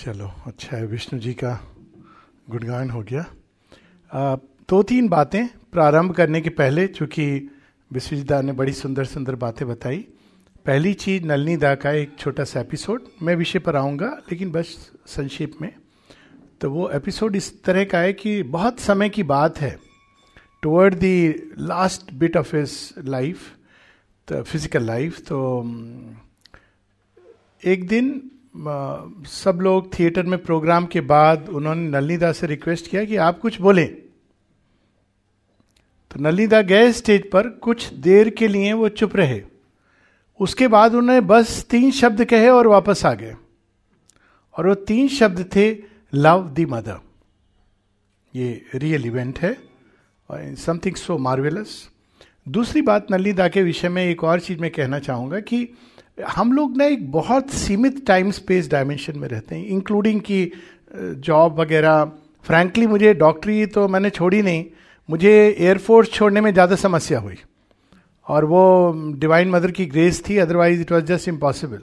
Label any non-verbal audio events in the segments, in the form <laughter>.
चलो अच्छा है विष्णु जी का गुणगान हो गया। आ, दो तीन बातें प्रारंभ करने के पहले चूँकि विश्वजिता ने बड़ी सुंदर सुंदर बातें बताई। पहली चीज़ नलनी दा का एक छोटा सा एपिसोड मैं विषय पर आऊँगा लेकिन बस संक्षेप में। तो वो एपिसोड इस तरह का है कि बहुत समय की बात है। Toward the last bit of his life physical life तो एक दिन सब लोग थिएटर में प्रोग्राम के बाद उन्होंने नलनी से रिक्वेस्ट किया कि आप कुछ बोलें। तो नलिदा गए स्टेज पर कुछ देर के लिए वो चुप रहे। उसके बाद उन्होंने बस तीन शब्द कहे और वापस आ गए। और वो तीन शब्द थे लव द मदर ये रियल इवेंट है समथिंग सो मार्वेलस दूसरी बात नलिदा के विषय में एक और चीज़ मैं कहना चाहूँगा कि हम लोग ना एक बहुत सीमित टाइम स्पेस डायमेंशन में रहते हैं इंक्लूडिंग की जॉब वगैरह। फ्रैंकली मुझे डॉक्टरी तो मैंने छोड़ी नहीं। मुझे एयरफोर्स छोड़ने में ज़्यादा समस्या हुई। और वो डिवाइन मदर की ग्रेस थी otherwise it was just impossible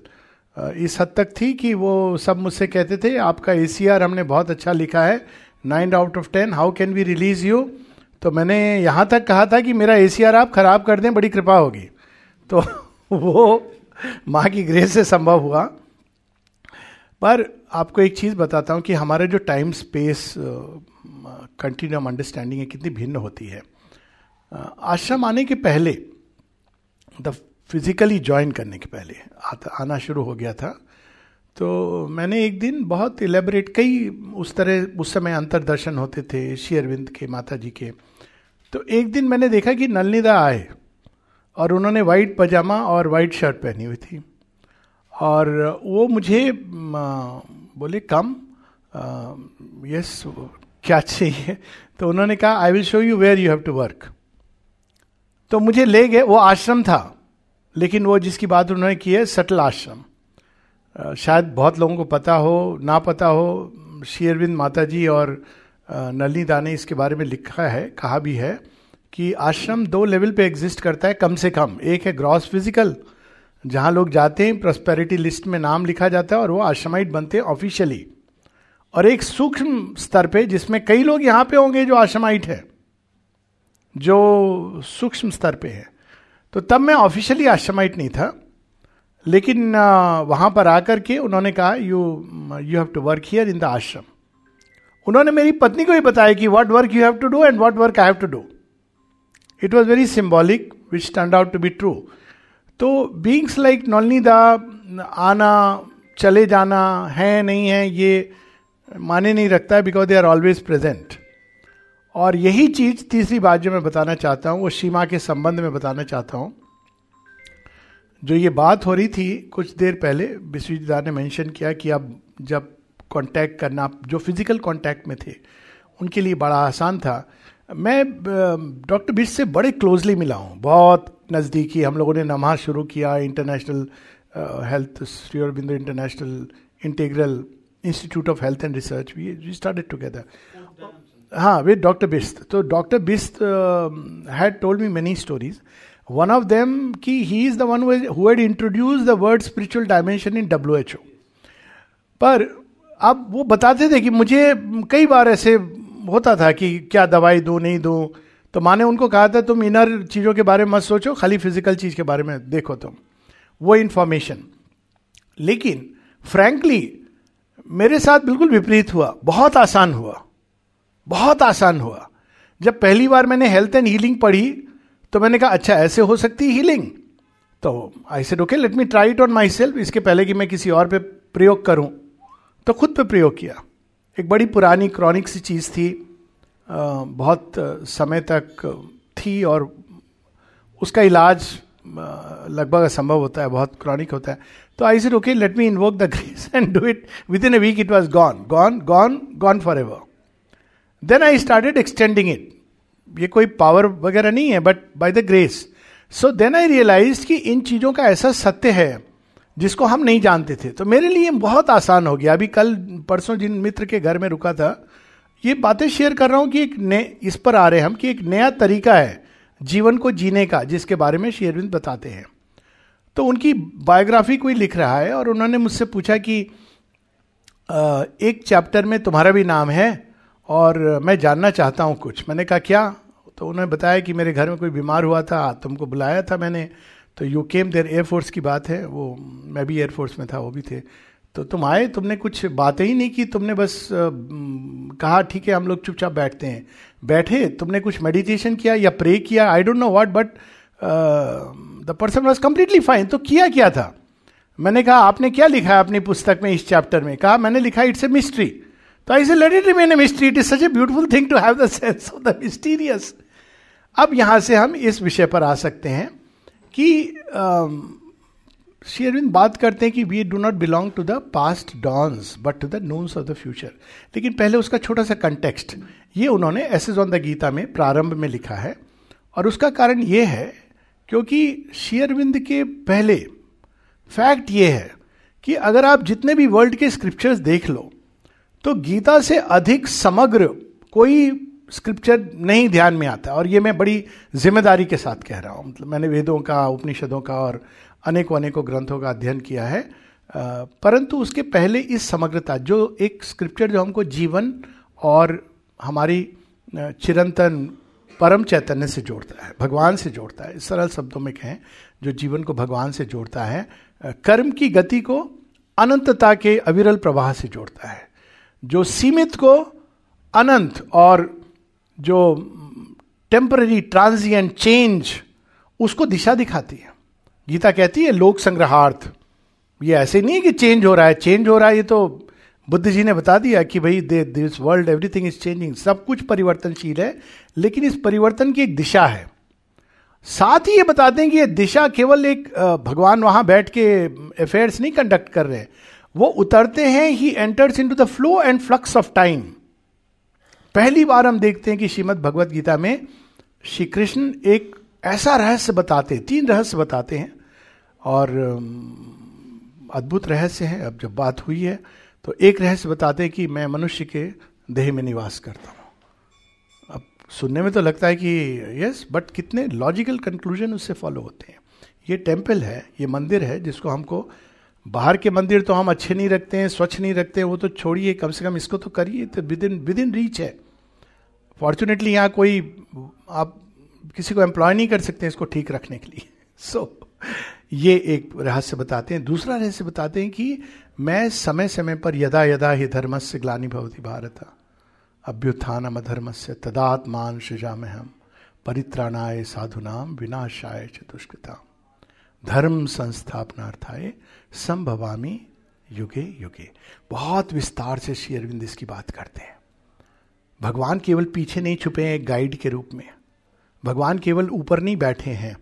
इस हद तक थी कि वो सब मुझसे कहते थे, आपका एसीआर हमने बहुत अच्छा लिखा है। Nine out of ten how can we release you तो मैंने यहाँ तक कहा था कि मेरा एसीआर आप खराब कर दें, बड़ी कृपा होगी। तो <laughs> वो माँ की ग्रेस से संभव हुआ। पर आपको एक चीज़ बताता हूँ कि हमारे जो टाइम स्पेस कंटिन्यूम अंडरस्टैंडिंग है, कितनी भिन्न होती है। आश्रम आने के पहले द फिजिकली ज्वाइन करने के पहले आना शुरू हो गया था। तो मैंने एक दिन बहुत इलेबरेट कई उस तरह, उस समय अंतरदर्शन होते थे, श्री अरविंद के, माता जी के। तो एक दिन मैंने देखा कि नलनिदा आए। और उन्होंने वाइट पजामा और वाइट शर्ट पहनी हुई थी। और वो मुझे बोले, कम यस क्या चाहिए? तो उन्होंने कहा I will show you where you have to work तो मुझे ले गए, वो आश्रम था, लेकिन वो जिसकी बात उन्होंने की है, सटल आश्रम। शायद बहुत लोगों को पता हो, ना पता हो शेरविंद माता जी और नलनी दा ने इसके बारे में लिखा है, कहा भी है। कि आश्रम दो लेवल पे एग्जिस्ट करता है, कम से कम। एक है ग्रॉस फ़िज़िकल, जहाँ लोग जाते हैं प्रोस्पेरिटी लिस्ट में नाम लिखा जाता है और वो आश्रमाइट बनते हैं ऑफिशियली और एक सूक्ष्म स्तर पे, जिसमें कई लोग यहाँ पे होंगे जो आश्रमाइट है, जो सूक्ष्म स्तर पे है। तो तब मैं ऑफिशियली आश्रमाइट नहीं था, लेकिन वहाँ पर आकर के उन्होंने कहा you you have to work here in the ashram. उन्होंने मेरी पत्नी को ही बताया कि what work you have to do and what work I have to do it was very symbolic which turn out to be true तो beings like Nolini दा आना चले जाना, है, नहीं है, ये माने नहीं रखता है because they are always present और यही चीज़ तीसरी बात जो मैं बताना चाहता हूँ, वो सीमा के संबंध में बताना चाहता हूँ। जो ये बात हो रही थी कुछ देर पहले, विश्वजिता ने मेंशन किया कि अब जब कांटेक्ट करना, जो फ़िज़िकल कांटेक्ट में थे, उनके लिए बड़ा आसान था। मैं डॉक्टर बिश से बड़े क्लोजली मिला हूँ। बहुत नज़दीकी हम लोगों ने नमा शुरू किया international health Shri Aurobindo international integral institute of health and research we started together हाँ विद डॉक्टर बिस्त तो doctor Bist had told me many stories one of them कि he is the one who had introduce the word spiritual dimension in W H O पर अब वो बताते थे कि मुझे कई बार ऐसे होता था कि क्या दवाई दू, नहीं दू। तो माने उनको कहा था, तुम इनर चीज़ों के बारे में मत सोचो, खाली फ़िज़िकल चीज़ के बारे में देखो तुम। वो इन्फॉर्मेशन लेकिन फ्रैंकली मेरे साथ बिल्कुल विपरीत हुआ। बहुत आसान हुआ। बहुत आसान हुआ। जब पहली बार मैंने हेल्थ एंड हीलिंग पढ़ी तो मैंने कहा अच्छा ऐसे हो सकती हीलिंग तो I said okay let me try it on myself इसके पहले कि मैं किसी और पे प्रयोग करूँ। तो खुद पे प्रयोग किया। एक बड़ी पुरानी क्रॉनिक सी चीज़ थी। बहुत समय तक थी और उसका इलाज लगभग असंभव होता है, बहुत क्रॉनिक होता है। तो I said okay let me invoke the grace and do it within a week it was gone gone gone gone forever then I started extending it ये कोई पावर वगैरह नहीं है but by the grace so then I realise कि इन चीज़ों का ऐसा सत्य है, जिसको हम नहीं जानते थे। तो मेरे लिए बहुत आसान हो गया। अभी कल, परसों जिन मित्र के घर में रुका था ये बातें शेयर कर रहा हूँ कि एक नए, इस पर आ रहे हैं हम, कि एक नया तरीका है जीवन को जीने का, जिसके बारे में शेरविंद बताते हैं। तो उनकी बायोग्राफी कोई लिख रहा है और उन्होंने मुझसे पूछा कि एक चैप्टर में तुम्हारा भी नाम है और मैं जानना चाहता हूँ कुछ। मैंने कहा, क्या? तो उन्होंने बताया कि मेरे घर में कोई बीमार हुआ था, तुमको बुलाया था मैंने तो यू केम देर एयरफोर्स की बात है, वो, मैं भी एयरफोर्स में था, वो भी थे। तो तुम आए, तुमने कुछ बातें ही नहीं की, तुमने बस कहा, ठीक है, हम लोग चुपचाप बैठते हैं। बैठे, तुमने कुछ मेडिटेशन किया या प्रे किया? I don't know what but the person was completely fine तो किया क्या था? मैंने कहा, आपने क्या लिखा है अपनी पुस्तक में इस चैप्टर में? कहा, मैंने लिखा इट्स ए मिस्ट्री तो I say let it remain a mystery it is such a beautiful thing to have the sense of the mysterious अब यहाँ से हम इस विषय पर आ सकते हैं कि श्री अरविंद बात करते हैं कि we do not belong to the past dawns but to the noons of the future लेकिन पहले उसका छोटा सा कंटेक्स्ट ये उन्होंने एस ऑन द गीता में प्रारंभ में लिखा है। और उसका कारण ये है, क्योंकि शेयरविंद के पहले फैक्ट ये है कि अगर आप जितने भी वर्ल्ड के स्क्रिप्चर्स देख लो तो गीता से अधिक समग्र कोई स्क्रिप्चर नहीं ध्यान में आता। और ये मैं बड़ी ज़िम्मेदारी के साथ कह रहा हूँ। मतलब मैंने वेदों का, उपनिषदों का और अनेकों अनेकों ग्रंथों का अध्ययन किया है। परंतु उसके पहले इस समग्रता, जो एक स्क्रिप्चर जो हमको जीवन और हमारी चिरंतन, परम चैतन्य से जोड़ता है, भगवान से जोड़ता है। इस सरल शब्दों में कहें, जो जीवन को भगवान से जोड़ता है कर्म की गति को अनंतता के अविरल प्रवाह से जोड़ता है। जो सीमित को अनंत और जो टेम्पररी ट्रांजिएंट चेंज उसको दिशा दिखाती है। गीता कहती है, लोक संग्रहार्थ. ये ऐसे नहीं है कि चेंज हो रहा है। चेंज हो रहा है, ये तो बुद्ध जी ने बता दिया कि भाई they this world everything is changing सब कुछ परिवर्तनशील है, लेकिन इस परिवर्तन की एक दिशा है। साथ ही ये बताते हैं कि ये दिशा केवल एक भगवान वहाँ बैठ के अफेयर्स नहीं कंडक्ट कर रहे वो उतरते हैं he enters into the flow and flux of time पहली बार हम देखते हैं कि श्रीमद भगवत गीता में श्री कृष्ण एक ऐसा रहस्य बताते तीन रहस्य बताते हैं। और अद्भुत रहस्य है, अब जब बात हुई है तो एक रहस्य बताते हैं कि मैं मनुष्य के देह में निवास करता हूँ। अब सुनने में तो लगता है कि यस बट कितने लॉजिकल कंक्लूजन उससे फॉलो होते हैं। ये टेंपल है, ये मंदिर है, जिसको हमको बाहर के मंदिर तो हम अच्छे नहीं रखते हैं, स्वच्छ नहीं रखते हैं, वो तो छोड़िए, कम से कम इसको तो करिए तो within within reach है। फॉर्चुनेटली यहाँ कोई, आप किसी को एम्प्लॉय नहीं कर सकते इसको ठीक रखने के लिए। सो so, ये एक रहस्य बताते हैं। दूसरा रहस्य बताते हैं कि मैं समय समय पर यदा यदा ही धर्म से ग्लानी भवती भारत। अभ्युत्थान अधर्म से तदात्मान सृजाम हम परित्राणाय साधुनाम विनाशाय चतुष्कृता धर्म संस्थापनार्थाय संभवामी युगे युगे। बहुत विस्तार से श्री अरविंद इसकी बात करते हैं। भगवान केवल पीछे नहीं छुपे हैं गाइड के रूप में। भगवान केवल ऊपर नहीं बैठे हैं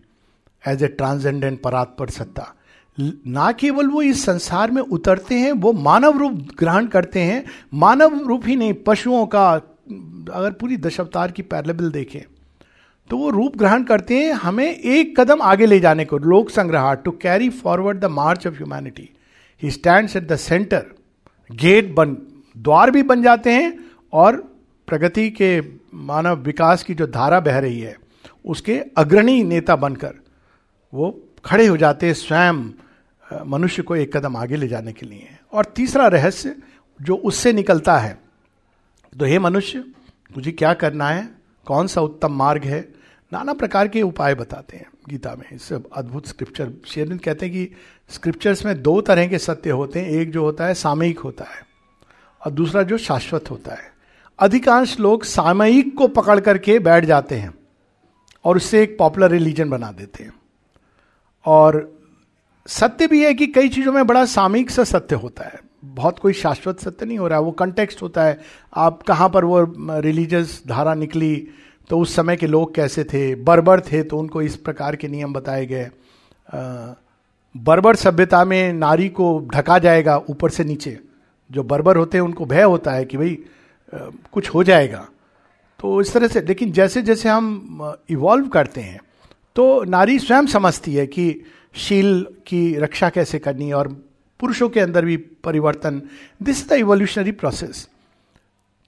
एज ए ट्रांसजेंडेंट परात्पर सत्ता। ना केवल वो इस संसार में उतरते हैं, वो मानव रूप ग्रहण करते हैं। मानव रूप ही नहीं, पशुओं का, अगर पूरी दशावतार की पैरलेबल देखें तो वो रूप ग्रहण करते हैं, हमें एक कदम आगे ले जाने को, लोक संग्रह to carry forward the march of humanity he stand at the centre gate बन, द्वार भी बन जाते हैं, और प्रगति के मानव विकास की जो धारा बह रही है उसके अग्रणी नेता बनकर वो खड़े हो जाते स्वयं मनुष्य को एक कदम आगे ले जाने के लिए। और तीसरा रहस्य जो उससे निकलता है तो हे मनुष्य, तुझे क्या करना है? कौन सा उत्तम मार्ग है? नाना प्रकार के उपाय बताते हैं गीता में। इससे अद्भुत स्क्रिप्चर शेरविंद कहते हैं कि स्क्रिप्चर्स में दो तरह के सत्य होते हैं। एक जो होता है, सामयिक होता है, और दूसरा जो शाश्वत होता है। अधिकांश लोग सामयिक को पकड़ करके बैठ जाते हैं। और उससे एक पॉपुलर रिलीजन बना देते हैं। और सत्य भी है कि कई चीज़ों में बड़ा सामयिक सा सत्य होता है। बहुत कोई शाश्वत सत्य नहीं हो रहा है, वो कंटेक्स्ट होता है। आप कहाँ पर वो रिलीजियस धारा निकली तो उस समय के लोग कैसे थे? बर्बर थे तो उनको इस प्रकार के नियम बताए गए। बर्बर सभ्यता में नारी को ढका जाएगा ऊपर से नीचे। जो बर्बर होते हैं उनको भय होता है कि भाई कुछ हो जाएगा। तो इस तरह से, लेकिन जैसे जैसे हम इवॉल्व करते हैं तो नारी स्वयं समझती है कि शील की रक्षा कैसे करनी और पुरुषों के अंदर भी परिवर्तन दिस द इवोल्यूशनरी प्रोसेस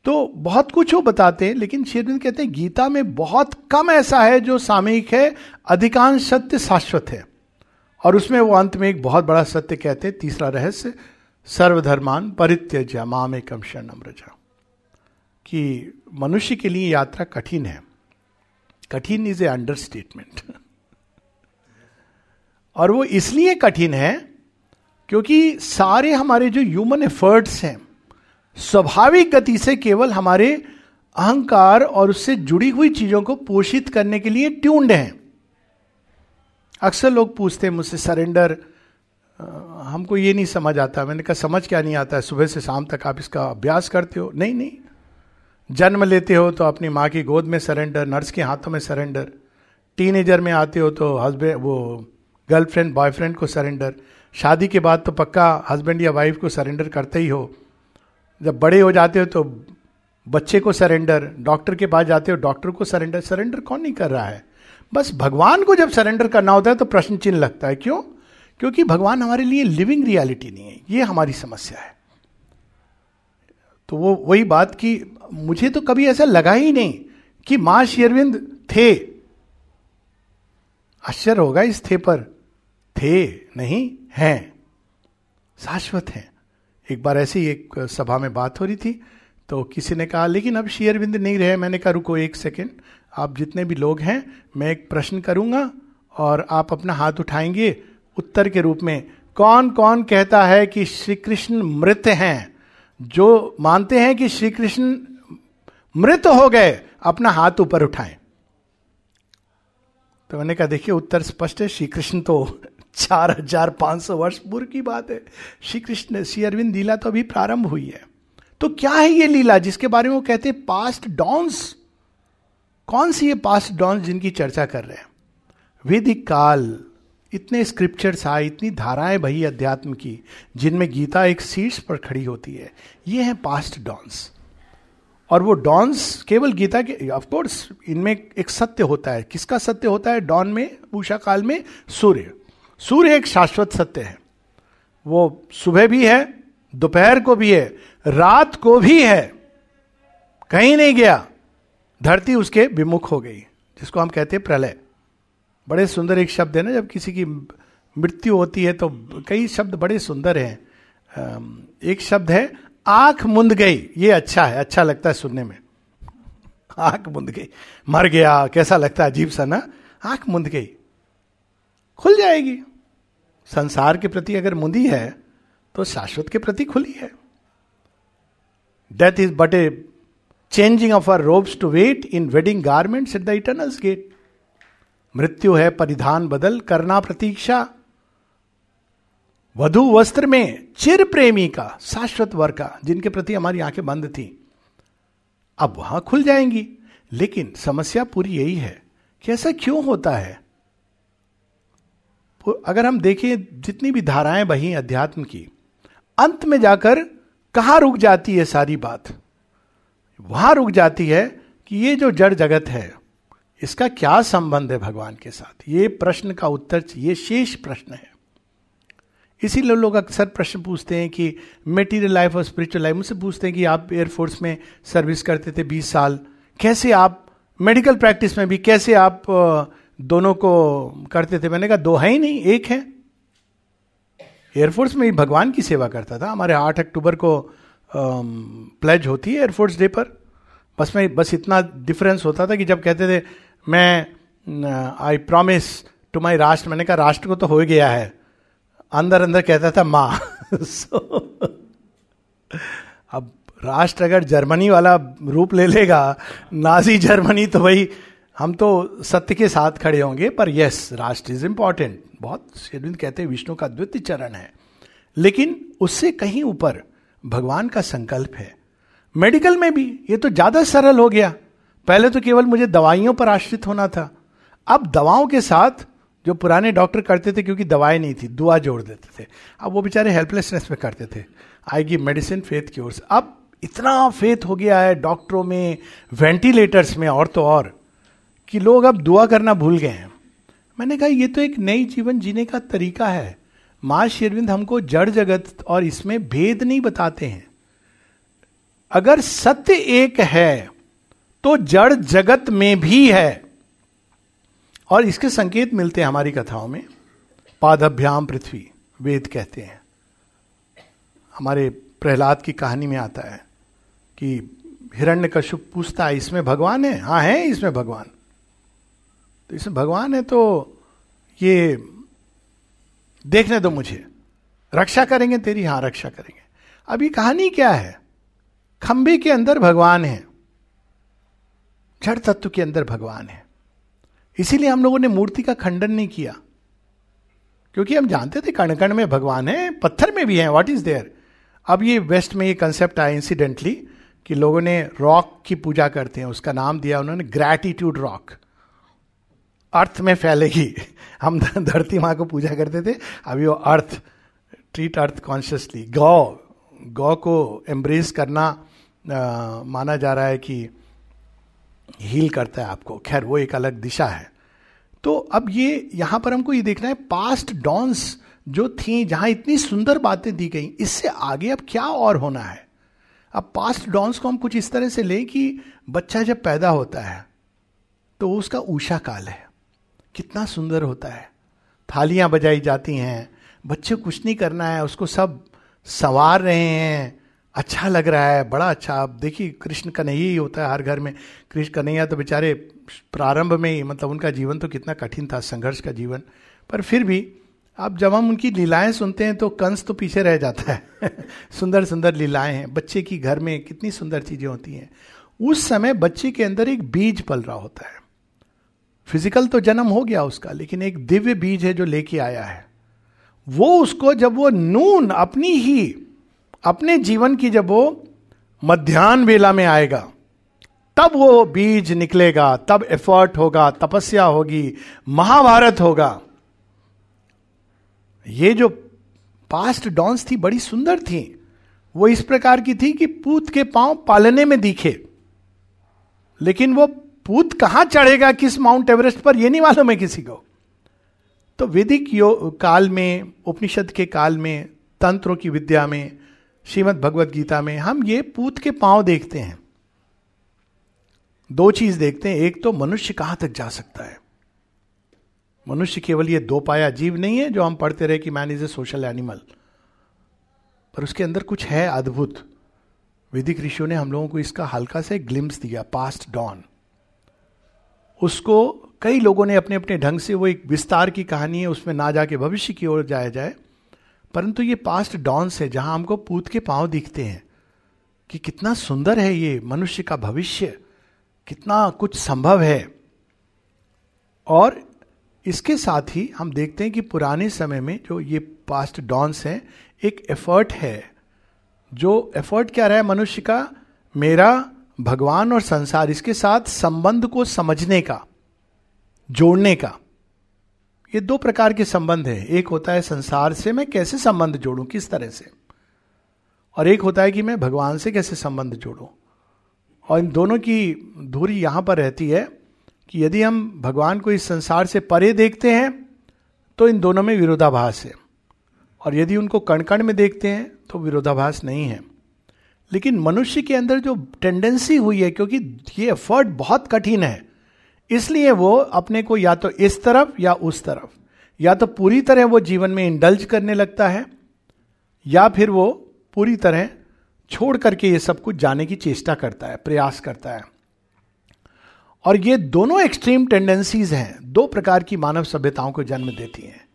तो बहुत कुछ वो बताते हैं, लेकिन शेरविंद कहते हैं, गीता में बहुत कम ऐसा है जो सामयिक है, अधिकांश सत्य शाश्वत है। और उसमें वो अंत में एक बहुत बड़ा सत्य कहते हैं, तीसरा रहस्य, सर्वधर्मान परित्यज्य माम एकम शरणम रजा कि मनुष्य के लिए यात्रा कठिन है। कठिन इज़ ए अंडर स्टेटमेंट और वो इसलिए कठिन है क्योंकि सारे हमारे जो ह्यूमन एफर्ट्स हैं, स्वाभाविक गति से केवल हमारे अहंकार और उससे जुड़ी हुई चीज़ों को पोषित करने के लिए ट्यून्ड हैं। अक्सर लोग पूछते हैं मुझसे, सरेंडर हमको ये नहीं समझ आता। मैंने कहा, समझ क्या नहीं आता? है सुबह से शाम तक आप इसका अभ्यास करते हो? नहीं नहीं जन्म लेते हो तो अपनी माँ की गोद में सरेंडर नर्स के हाथों में सरेंडर टीनेजर में आते हो तो हस्बैंड वो गर्लफ्रेंड बॉयफ्रेंड को सरेंडर शादी के बाद तो पक्का हस्बैंड या वाइफ को सरेंडर करते ही हो। जब बड़े हो जाते हो तो बच्चे को सरेंडर डॉक्टर के पास जाते हो डॉक्टर को सरेंडर सरेंडर कौन नहीं कर रहा है? बस भगवान को जब सरेंडर करना होता है तो प्रश्न चिन्ह लगता है। क्यों? क्योंकि भगवान हमारे लिए लिविंग रियलिटी नहीं है। ये हमारी समस्या है। तो वो, वही बात कि मुझे तो कभी ऐसा लगा ही नहीं कि माँ शेरविंद थे। आश्चर्य होगा इस थे पर। थे नहीं, हैं। शाश्वत हैं। एक बार ऐसी एक सभा में बात हो रही थी तो किसी ने कहा, लेकिन अब शेयरविंद नहीं रहे, मैंने कहा, रुको एक सेकेंड, आप जितने भी लोग हैं, मैं एक प्रश्न करूँगा और आप अपना हाथ उठाएँगे उत्तर के रूप में। कौन कौन कहता है कि श्री कृष्ण मृत हैं? जो मानते हैं कि श्री कृष्ण मृत हो गए, अपना हाथ ऊपर उठाए। तो मैंने कहा, देखिए, उत्तर स्पष्ट है श्री कृष्ण तो चार हज़ार पाँच सौ वर्ष पूर्व की बात है। श्री कृष्ण श्री अरविंद, लीला तो अभी प्रारंभ हुई है। तो क्या है ये लीला जिसके बारे में वो कहते हैं पास्ट डॉन्स कौन सी ये पास्ट डॉन्स जिनकी चर्चा कर रहे हैं? वेदिक काल इतने स्क्रिप्चर्स आए, इतनी धाराएँ भई अध्यात्म की, जिनमें गीता एक शीर्ष पर खड़ी होती है। ये है पास्ट डॉन्स और वो डॉन्स, केवल गीता के ऑफकोर्स इनमें एक सत्य होता है। किसका सत्य होता है? डॉन में, उषा काल में, सूर्य। सूर्य एक शाश्वत सत्य है। वो सुबह भी है, दोपहर को भी है, रात को भी है। कहीं नहीं गया। धरती उसके विमुख हो गई, जिसको हम कहते हैं प्रलय। बड़े सुंदर एक शब्द है ना, जब किसी की मृत्यु होती है तो कई शब्द बड़े सुंदर हैं। एक शब्द है आँख मुंद गई। ये अच्छा है अच्छा लगता है सुनने में। आँख मुंद गई। मर गया, कैसा लगता है? अजीब सा ना? आँख मुंद गई। खुल जाएगी। संसार के प्रति अगर मुंदी है तो शाश्वत के प्रति खुली है। Death is but a changing of our robes to wait in wedding garments at the eternal's gate मृत्यु है, परिधान बदल, करना प्रतीक्षा। वधु वस्त्र में चिर प्रेमी का, शाश्वत वर का, जिनके प्रति हमारी आँखें बंद थी। अब वहाँ खुल जाएँगी। लेकिन समस्या पूरी यही है कि ऐसा क्यों होता है? अगर हम देखें जितनी भी धाराएँ बही अध्यात्म की, अंत में जाकर कहा रुक जाती है सारी बात? वहाँ रुक जाती है कि ये जो जड़ जगत है, इसका क्या संबंध है भगवान के साथ? ये प्रश्न का उत्तर, ये शेष प्रश्न है। इसीलिए लोग अक्सर प्रश्न पूछते हैं कि मेटीरियल लाइफ और स्पिरिचुअल लाइफ मुझसे पूछते हैं कि आप एयरफोर्स में सर्विस करते थे बीस साल। कैसे आप मेडिकल प्रैक्टिस में भी, कैसे आप दोनों को करते थे? मैंने कहा, दो है ही नहीं, एक है। एयरफोर्स में ही भगवान की सेवा करता था। हमारे आठ अक्टूबर को प्लेज होती है एयरफोर्स डे पर। बस में, बस इतना डिफरेंस होता था कि जब कहते थे, मैं आई प्रॉमिस टू माई राष्ट्र, मैंने कहा, राष्ट्र को तो हो गया है। अंदर अंदर कहता था माँ। <laughs> So, अब राष्ट्र अगर जर्मनी वाला रूप ले लेगा नाजी जर्मनी तो भाई हम तो सत्य के साथ खड़े होंगे पर यस राष्ट्र इज़ इंपॉर्टेंट बहुत शेरविंद कहते हैं विष्णु का द्वितीय चरण है। लेकिन उससे कहीं ऊपर भगवान का संकल्प है। मेडिकल में भी ये तो ज़्यादा सरल हो गया। पहले तो केवल मुझे दवाइयों पर आश्रित होना था। अब दवाओं के साथ जो पुराने डॉक्टर करते थे क्योंकि दवाएँ नहीं थी, दुआ जोड़ देते थे। अब वो बेचारे हेल्पलेसनेस में करते थे। I give medicine faith cures अब इतना फेथ हो गया है डॉक्टरों में वेंटिलेटर्स में, और तो और, कि लोग अब दुआ करना भूल गए हैं। मैंने कहा, ये तो एक नई जीवन जीने का तरीका है। माँ शेरविंद हमको जड़ जगत और इसमें भेद नहीं बताते हैं। अगर सत्य एक है तो जड़ जगत में भी है। और इसके संकेत मिलते हैं हमारी कथाओं में। पादभ्याम पृथ्वी, वेद कहते हैं। हमारे प्रहलाद की कहानी में आता है कि हिरण्य कश्यप पूछता है, इसमें भगवान है? हाँ है इसमें भगवान। तो इसमें भगवान है तो ये देखने दो मुझे। रक्षा करेंगे तेरी? हाँ रक्षा करेंगे। अब ये कहानी क्या है? खंबे के अंदर भगवान है। जड़ तत्व के अंदर भगवान है। इसीलिए हम लोगों ने मूर्ति का खंडन नहीं किया। क्योंकि हम जानते थे कण कण में भगवान है पत्थर में भी है व्हाट इज़ देयर अब ये वेस्ट में ये कंसेप्ट आया इंसिडेंटली कि लोगों ने रॉक की पूजा करते हैं उसका नाम दिया उन्होंने ग्रैटिट्यूड रॉक अर्थ में फैलेगी। <laughs> हम धरती माँ को पूजा करते थे अभी वो अर्थ ट्रीट अर्थ कॉन्शियसली गौ गौ को एम्ब्रेस करना आ, माना जा रहा है कि हील करता है आपको। खैर, वो एक अलग दिशा है। तो अब ये, यहाँ पर हमको ये देखना है पास्ट डॉन्स जो थी, जहाँ इतनी सुंदर बातें दी गई, इससे आगे अब क्या और होना है? अब पास्ट डॉन्स को हम कुछ इस तरह से लें कि बच्चा जब पैदा होता है तो उसका ऊषा काल है। कितना सुंदर होता है। थालियाँ बजाई जाती हैं, बच्चे कुछ नहीं करना है, उसको सब संवार रहे हैं अच्छा लग रहा है, बड़ा अच्छा। आप देखिए, कृष्ण कन्हैया ही होता है, हर घर में कृष्ण कन्हैया तो बेचारे प्रारंभ में ही मतलब उनका जीवन तो कितना कठिन था, संघर्ष का जीवन। पर फिर भी अब जब हम उनकी लीलाएँ सुनते हैं तो कंस तो पीछे रह जाता है। <laughs> सुंदर सुंदर लीलाएँ हैं। बच्चे की घर में कितनी सुंदर चीज़ें होती हैं। उस समय बच्चे के अंदर एक बीज पल रहा होता है। फ़िज़िकल तो जन्म हो गया उसका, लेकिन एक दिव्य बीज है जो लेके आया है। वो उसको जब वो नून अपनी ही अपने जीवन की जब वो मध्यान्ह वेला में आएगा, तब वो बीज निकलेगा, तब एफर्ट होगा, तपस्या होगी, महाभारत होगा। ये जो पास्ट डॉन्स थी, बड़ी सुंदर थी। वो इस प्रकार की थी कि पूत के पाँव पालने में दिखे। लेकिन वो पूत कहाँ चढ़ेगा किस माउंट एवरेस्ट पर यह नहीं मालूम है किसी को। तो वैदिक काल में, उपनिषद के काल में, तंत्रों की विद्या में श्रीमद भगवत गीता में हम ये पूत के पाँव देखते हैं। दो चीज़ देखते हैं, एक तो मनुष्य कहाँ तक जा सकता है? मनुष्य केवल ये दो पाया जीव नहीं है जो हम पढ़ते रहे कि man is a social animal पर उसके अंदर कुछ है अद्भुत। वैदिक ऋषियों ने हम लोगों को इसका हल्का से ग्लिम्स दिया पास्ट डॉन उसको कई लोगों ने अपने अपने ढंग से वो एक विस्तार की कहानी है, उसमें ना जाके भविष्य की ओर जाया जाए। परंतु ये पास्ट डॉन्स है, जहाँ हमको पूत के पाँव दिखते हैं कि कितना सुंदर है ये मनुष्य का भविष्य, कितना कुछ संभव है। और इसके साथ ही हम देखते हैं कि पुराने समय में जो ये पास्ट डॉन्स हैं, एक एफर्ट है। जो एफर्ट क्या रहा है मनुष्य का? मेरा, भगवान और संसार, इसके साथ संबंध को समझने का, जोड़ने का। ये दो प्रकार के संबंध है। एक होता है संसार से मैं कैसे संबंध जोड़ूं, किस तरह से? और एक होता है कि मैं भगवान से कैसे संबंध जोड़ूं। और इन दोनों की दूरी यहाँ पर रहती है कि यदि हम भगवान को इस संसार से परे देखते हैं तो इन दोनों में विरोधाभास है। और यदि उनको कण कण में देखते हैं तो विरोधाभास नहीं है। लेकिन मनुष्य के अंदर जो टेंडेंसी हुई है, क्योंकि ये एफर्ट बहुत कठिन है इसलिए वो अपने को या तो इस तरफ़ या उस तरफ़। या तो पूरी तरह वो जीवन में इंडल्ज करने लगता है, या फिर वो पूरी तरह छोड़ करके ये सब कुछ जाने की चेष्टा करता है, प्रयास करता है। और ये दोनों एक्सट्रीम टेंडेंसीज हैं, दो प्रकार की मानव सभ्यताओं को जन्म देती हैं।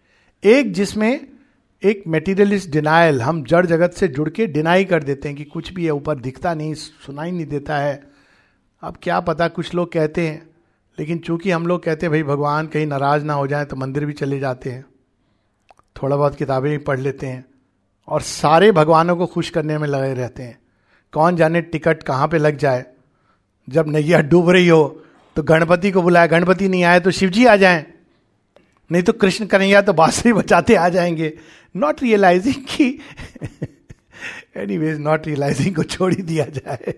एक जिसमें एक मेटीरियलिस्ट डिनाइल हम जड़ जगत से जुड़ के डिनाई कर देते हैं कि कुछ भी है, ऊपर दिखता नहीं, सुनाई नहीं देता है। अब क्या पता कुछ लोग कहते हैं लेकिन चूँकि हम लोग कहते हैं, भाई, भगवान कहीं नाराज़ ना हो जाए तो मंदिर भी चले जाते हैं। थोड़ा बहुत किताबें भी पढ़ लेते हैं और सारे भगवानों को खुश करने में लगे रहते हैं। कौन जाने टिकट कहाँ पे लग जाए? जब नैया डूब रही हो तो गणपति को बुलाया, गणपति नहीं आए तो शिव जी आ जाए। नहीं तो कृष्ण कन्हैया तो बांसुरी बचाते आ जाएँगे। नॉट रियलाइजिंग की एनी वेज नॉट रियलाइजिंग को छोड़ ही दिया जाए।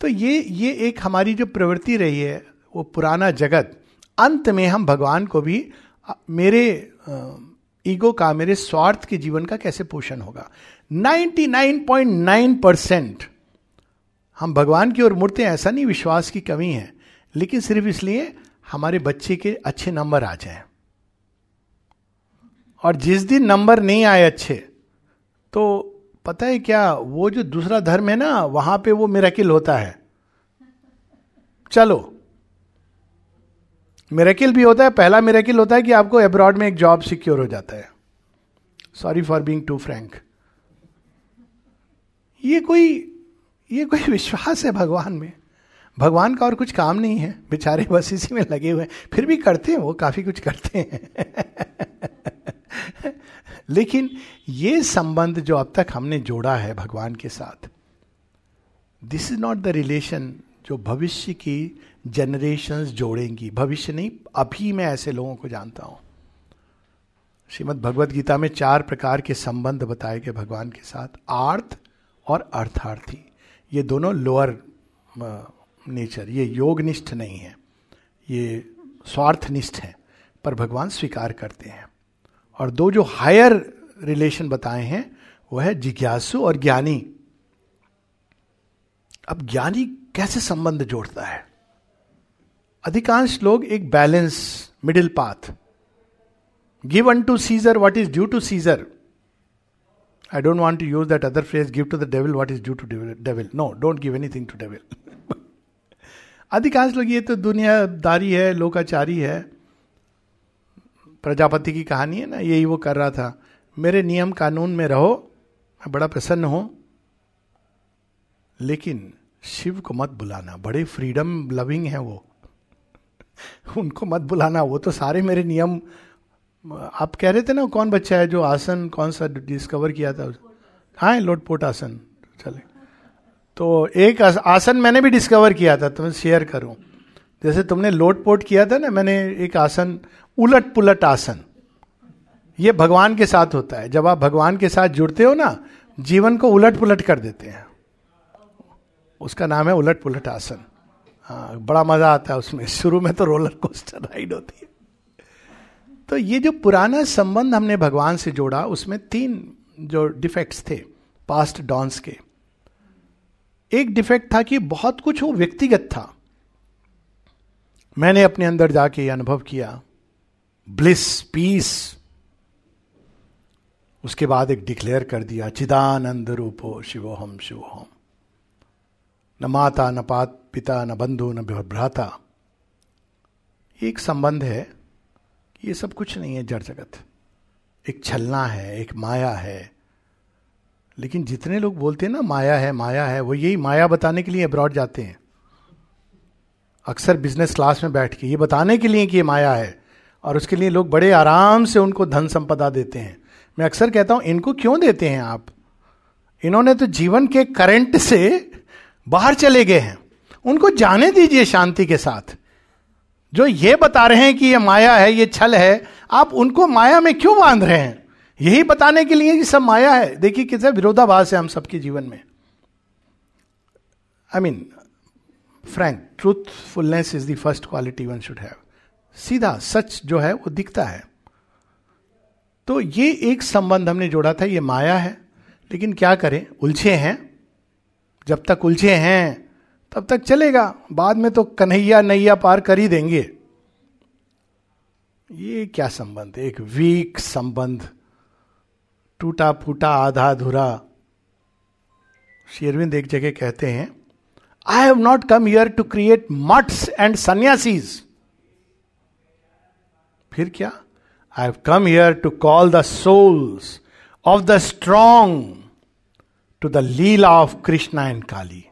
तो ये ये एक हमारी जो प्रवृत्ति रही है वो पुराना जगत, अंत में हम भगवान को भी मेरे ईगो का, मेरे स्वार्थ के जीवन का कैसे पोषण होगा? 99.9 परसेंट हम भगवान की ओर मुड़ते हैं, ऐसा नहीं विश्वास की कमी है, लेकिन सिर्फ़ इसलिए हमारे बच्चे के अच्छे नंबर आ जाए। और जिस दिन नंबर नहीं आए अच्छे तो पता है क्या, वो जो दूसरा धर्म है ना, वहाँ पे वो मेरेकिल होता है। चलो मेरेकिल भी होता है, पहला मेरेकिल होता है कि आपको अब्रॉड में एक जॉब सिक्योर हो जाता है। Sorry for being too frank ये कोई ये कोई <laughs> विश्वास है भगवान में? भगवान का और कुछ काम नहीं है। बेचारे बस इसी में लगे हुए हैं। फिर भी करते हैं वो, काफ़ी कुछ करते हैं। <laughs> लेकिन ये संबंध जो अब तक हमने जोड़ा है भगवान के साथ this is not the relation जो भविष्य की जनरेशंस जोड़ेंगी। भविष्य नहीं, अभी मैं ऐसे लोगों को जानता हूँ। श्रीमद भगवत गीता में चार प्रकार के संबंध बताए गए भगवान के साथ, आर्थ और अर्थार्थी। ये दोनों लोअर नेचर ये योगनिष्ठ नहीं है, ये स्वार्थनिष्ठ है, पर भगवान स्वीकार करते हैं। और दो जो हायर रिलेशन बताए हैं, वो है जिज्ञासु और ज्ञानी। अब ज्ञानी कैसे संबंध जोड़ता है? अधिकांश लोग एक balance middle path give unto Caesar what is due to Caesar I don't want to use that other phrase give to the devil what is due to devil no don't give anything to devil अधिकांश लोग ये तो दुनियादारी है, लोकाचारी है। प्रजापति की कहानी है ना, यही वो कर रहा था। मेरे नियम कानून में रहो, मैं बड़ा प्रसन्न हूँ। लेकिन शिव को मत बुलाना, बड़े फ्रीडम लविंग है वो। <laughs> उनको मत बुलाना, वो तो सारे मेरे नियम, आप कह रहे थे ना, कौन बच्चा है जो आसन, कौन सा डिस्कवर किया था? हाँ लोटपोट आसन। चले। तो एक आसन मैंने भी डिस्कवर किया था तो मैं शेयर करूँ। जैसे तुमने लोटपोट किया था ना, मैंने एक आसन, उलट पुलट आसन। ये भगवान के साथ होता है। जब आप भगवान के साथ जुड़ते हो ना, जीवन को उलट पुलट कर देते हैं। उसका नाम है उलट पुलट आसन। हाँ बड़ा मज़ा आता है उसमें। शुरू में तो रोलर कोस्टर राइड होती है। तो ये जो पुराना संबंध हमने भगवान से जोड़ा, उसमें तीन जो डिफेक्ट्स थे पास्ट डॉन्स के। एक डिफेक्ट था कि बहुत कुछ वो व्यक्तिगत था। मैंने अपने अंदर जाके अनुभव किया। ब्लिस पीस उसके बाद एक डिक्लेयर कर दिया, चिदानंद रूपो शिवो हम शिवो हम न माता, न पात पिता न बंधु न भ्राता एक संबंध है ये सब कुछ नहीं है जड़ जगत। एक छलना है, एक माया है। लेकिन जितने लोग बोलते हैं ना, माया है माया है, वो यही माया बताने के लिए अब्रॉड जाते हैं। अक्सर बिज़नेस क्लास में बैठ के ये बताने के लिए कि ये माया है, और उसके लिए लोग बड़े आराम से उनको धन संपदा देते हैं। मैं अक्सर कहता हूँ, इनको क्यों देते हैं आप? इन्होंने तो जीवन के करंट से बाहर चले गए हैं। उनको जाने दीजिए शांति के साथ। जो ये बता रहे हैं कि ये माया है, ये छल है, आप उनको माया में क्यों बाँध रहे हैं? यही बताने के लिए कि सब माया है। देखिए कितना विरोधाभास है हम सबके जीवन में। I mean frank truthfulness is the first quality one should have सीधा, सच जो है, वो दिखता है। तो ये एक संबंध हमने जोड़ा था, ये माया है। लेकिन क्या करें? उलझे हैं। जब तक उलझे हैं तब तक चलेगा। बाद में तो कन्हैया नैया पार कर ही देंगे। ये क्या संबंध? एक वीक संबंध। टूटा फूटा आधा अधूरा शेरविंद एक जगह कहते हैं I have not come here to create maths and sannyasis फिर क्या? I have come here to call the souls of the strong to the lila of Krishna and Kali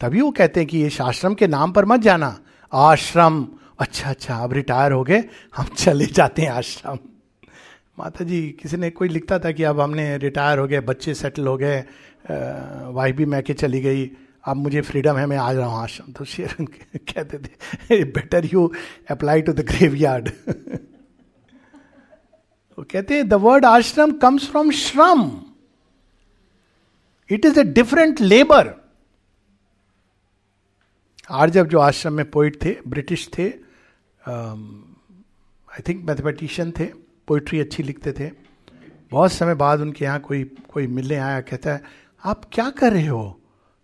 तभी वो कहते हैं कि ये आश्रम के नाम पर मत जाना। आश्रम। अच्छा अच्छा अब रिटायर हो गए। हम चले जाते हैं आश्रम। माता जी किसी ने कोई लिखता था कि अब हमने रिटायर हो गए, बच्चे सेटल हो गए वाइफ भी मैके चली गई, अब मुझे फ्रीडम है, मैं आ रहा हूँ आश्रम। तो शेर <laughs> कहते थे better you apply to the graveyard वो कहते हैं the word ashram comes from shram it is a different labour जब जो आश्रम में पोइट थे ब्रिटिश थे आई थिंक मैथमेटिशियन थे पोइट्री अच्छी लिखते थे। बहुत समय बाद उनके यहाँ कोई कोई मिलने आया, कहता है, आप क्या कर रहे हो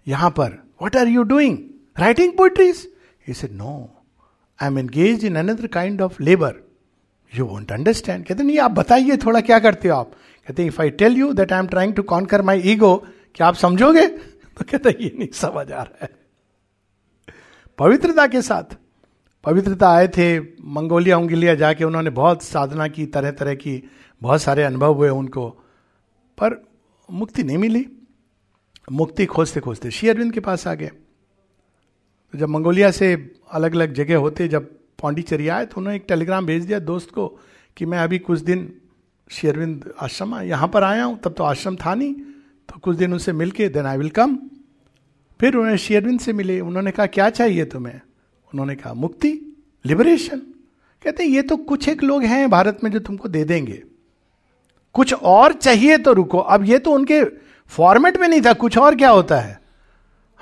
यहाँ पर? What are you doing writing poetries इसे no I am engage in another kind of labour you want understand कहते, नहीं, आप बताइए थोड़ा क्या करते हो आप? कहते if I tell you that I am trying to conquer my ego क्या आप समझोगे? <laughs> तो कहते, ये नहीं समझ आ रहा है। पवित्रता के साथ। पवित्रता आए थे, मंगोलिया उंगलिया जाके उन्होंने बहुत साधना की तरह तरह की, बहुत सारे अनुभव हुए उनको। पर मुक्ति नहीं मिली। मुक्ति खोजते खोजते श्री अरविंद के पास आ गए। तो जब मंगोलिया से अलग अलग जगह होते, जब पौंडीचेरी आए तो उन्होंने एक टेलीग्राम भेज दिया दोस्त को कि मैं अभी कुछ दिन शेरविंद आश्रम यहाँ पर आया हूँ, तब तो आश्रम था नहीं तो कुछ दिन उनसे मिल के देन आई विल कम फिर उन्हें शेरविंद से मिले। उन्होंने कहा, क्या चाहिए तुम्हें? उन्होंने कहा, मुक्ति लिबरेशन कहते ये तो कुछ एक लोग हैं भारत में जो तुमको दे देंगे। कुछ और चाहिए तो रुको। अब ये तो उनके फॉर्मेट में नहीं था, कुछ और क्या होता है?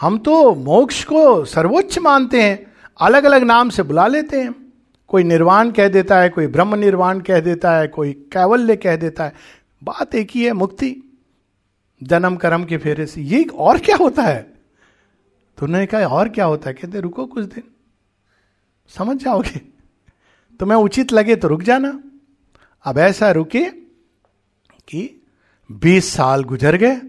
हम तो मोक्ष को सर्वोच्च मानते हैं अलग अलग नाम से बुला लेते हैं। कोई निर्वाण कह देता है, कोई ब्रह्म निर्वाण कह देता है, कोई कैवल्य कह देता है। बात एक ही है, मुक्ति, जन्म, कर्म के फेरे से। ये और क्या होता है? तो उन्होंने कहा, और क्या होता है? कहते, रुको कुछ दिन। समझ जाओगे। <laughs> तुम्हें उचित लगे तो रुक जाना। अब ऐसा रुके कि 20 साल गुजर गए।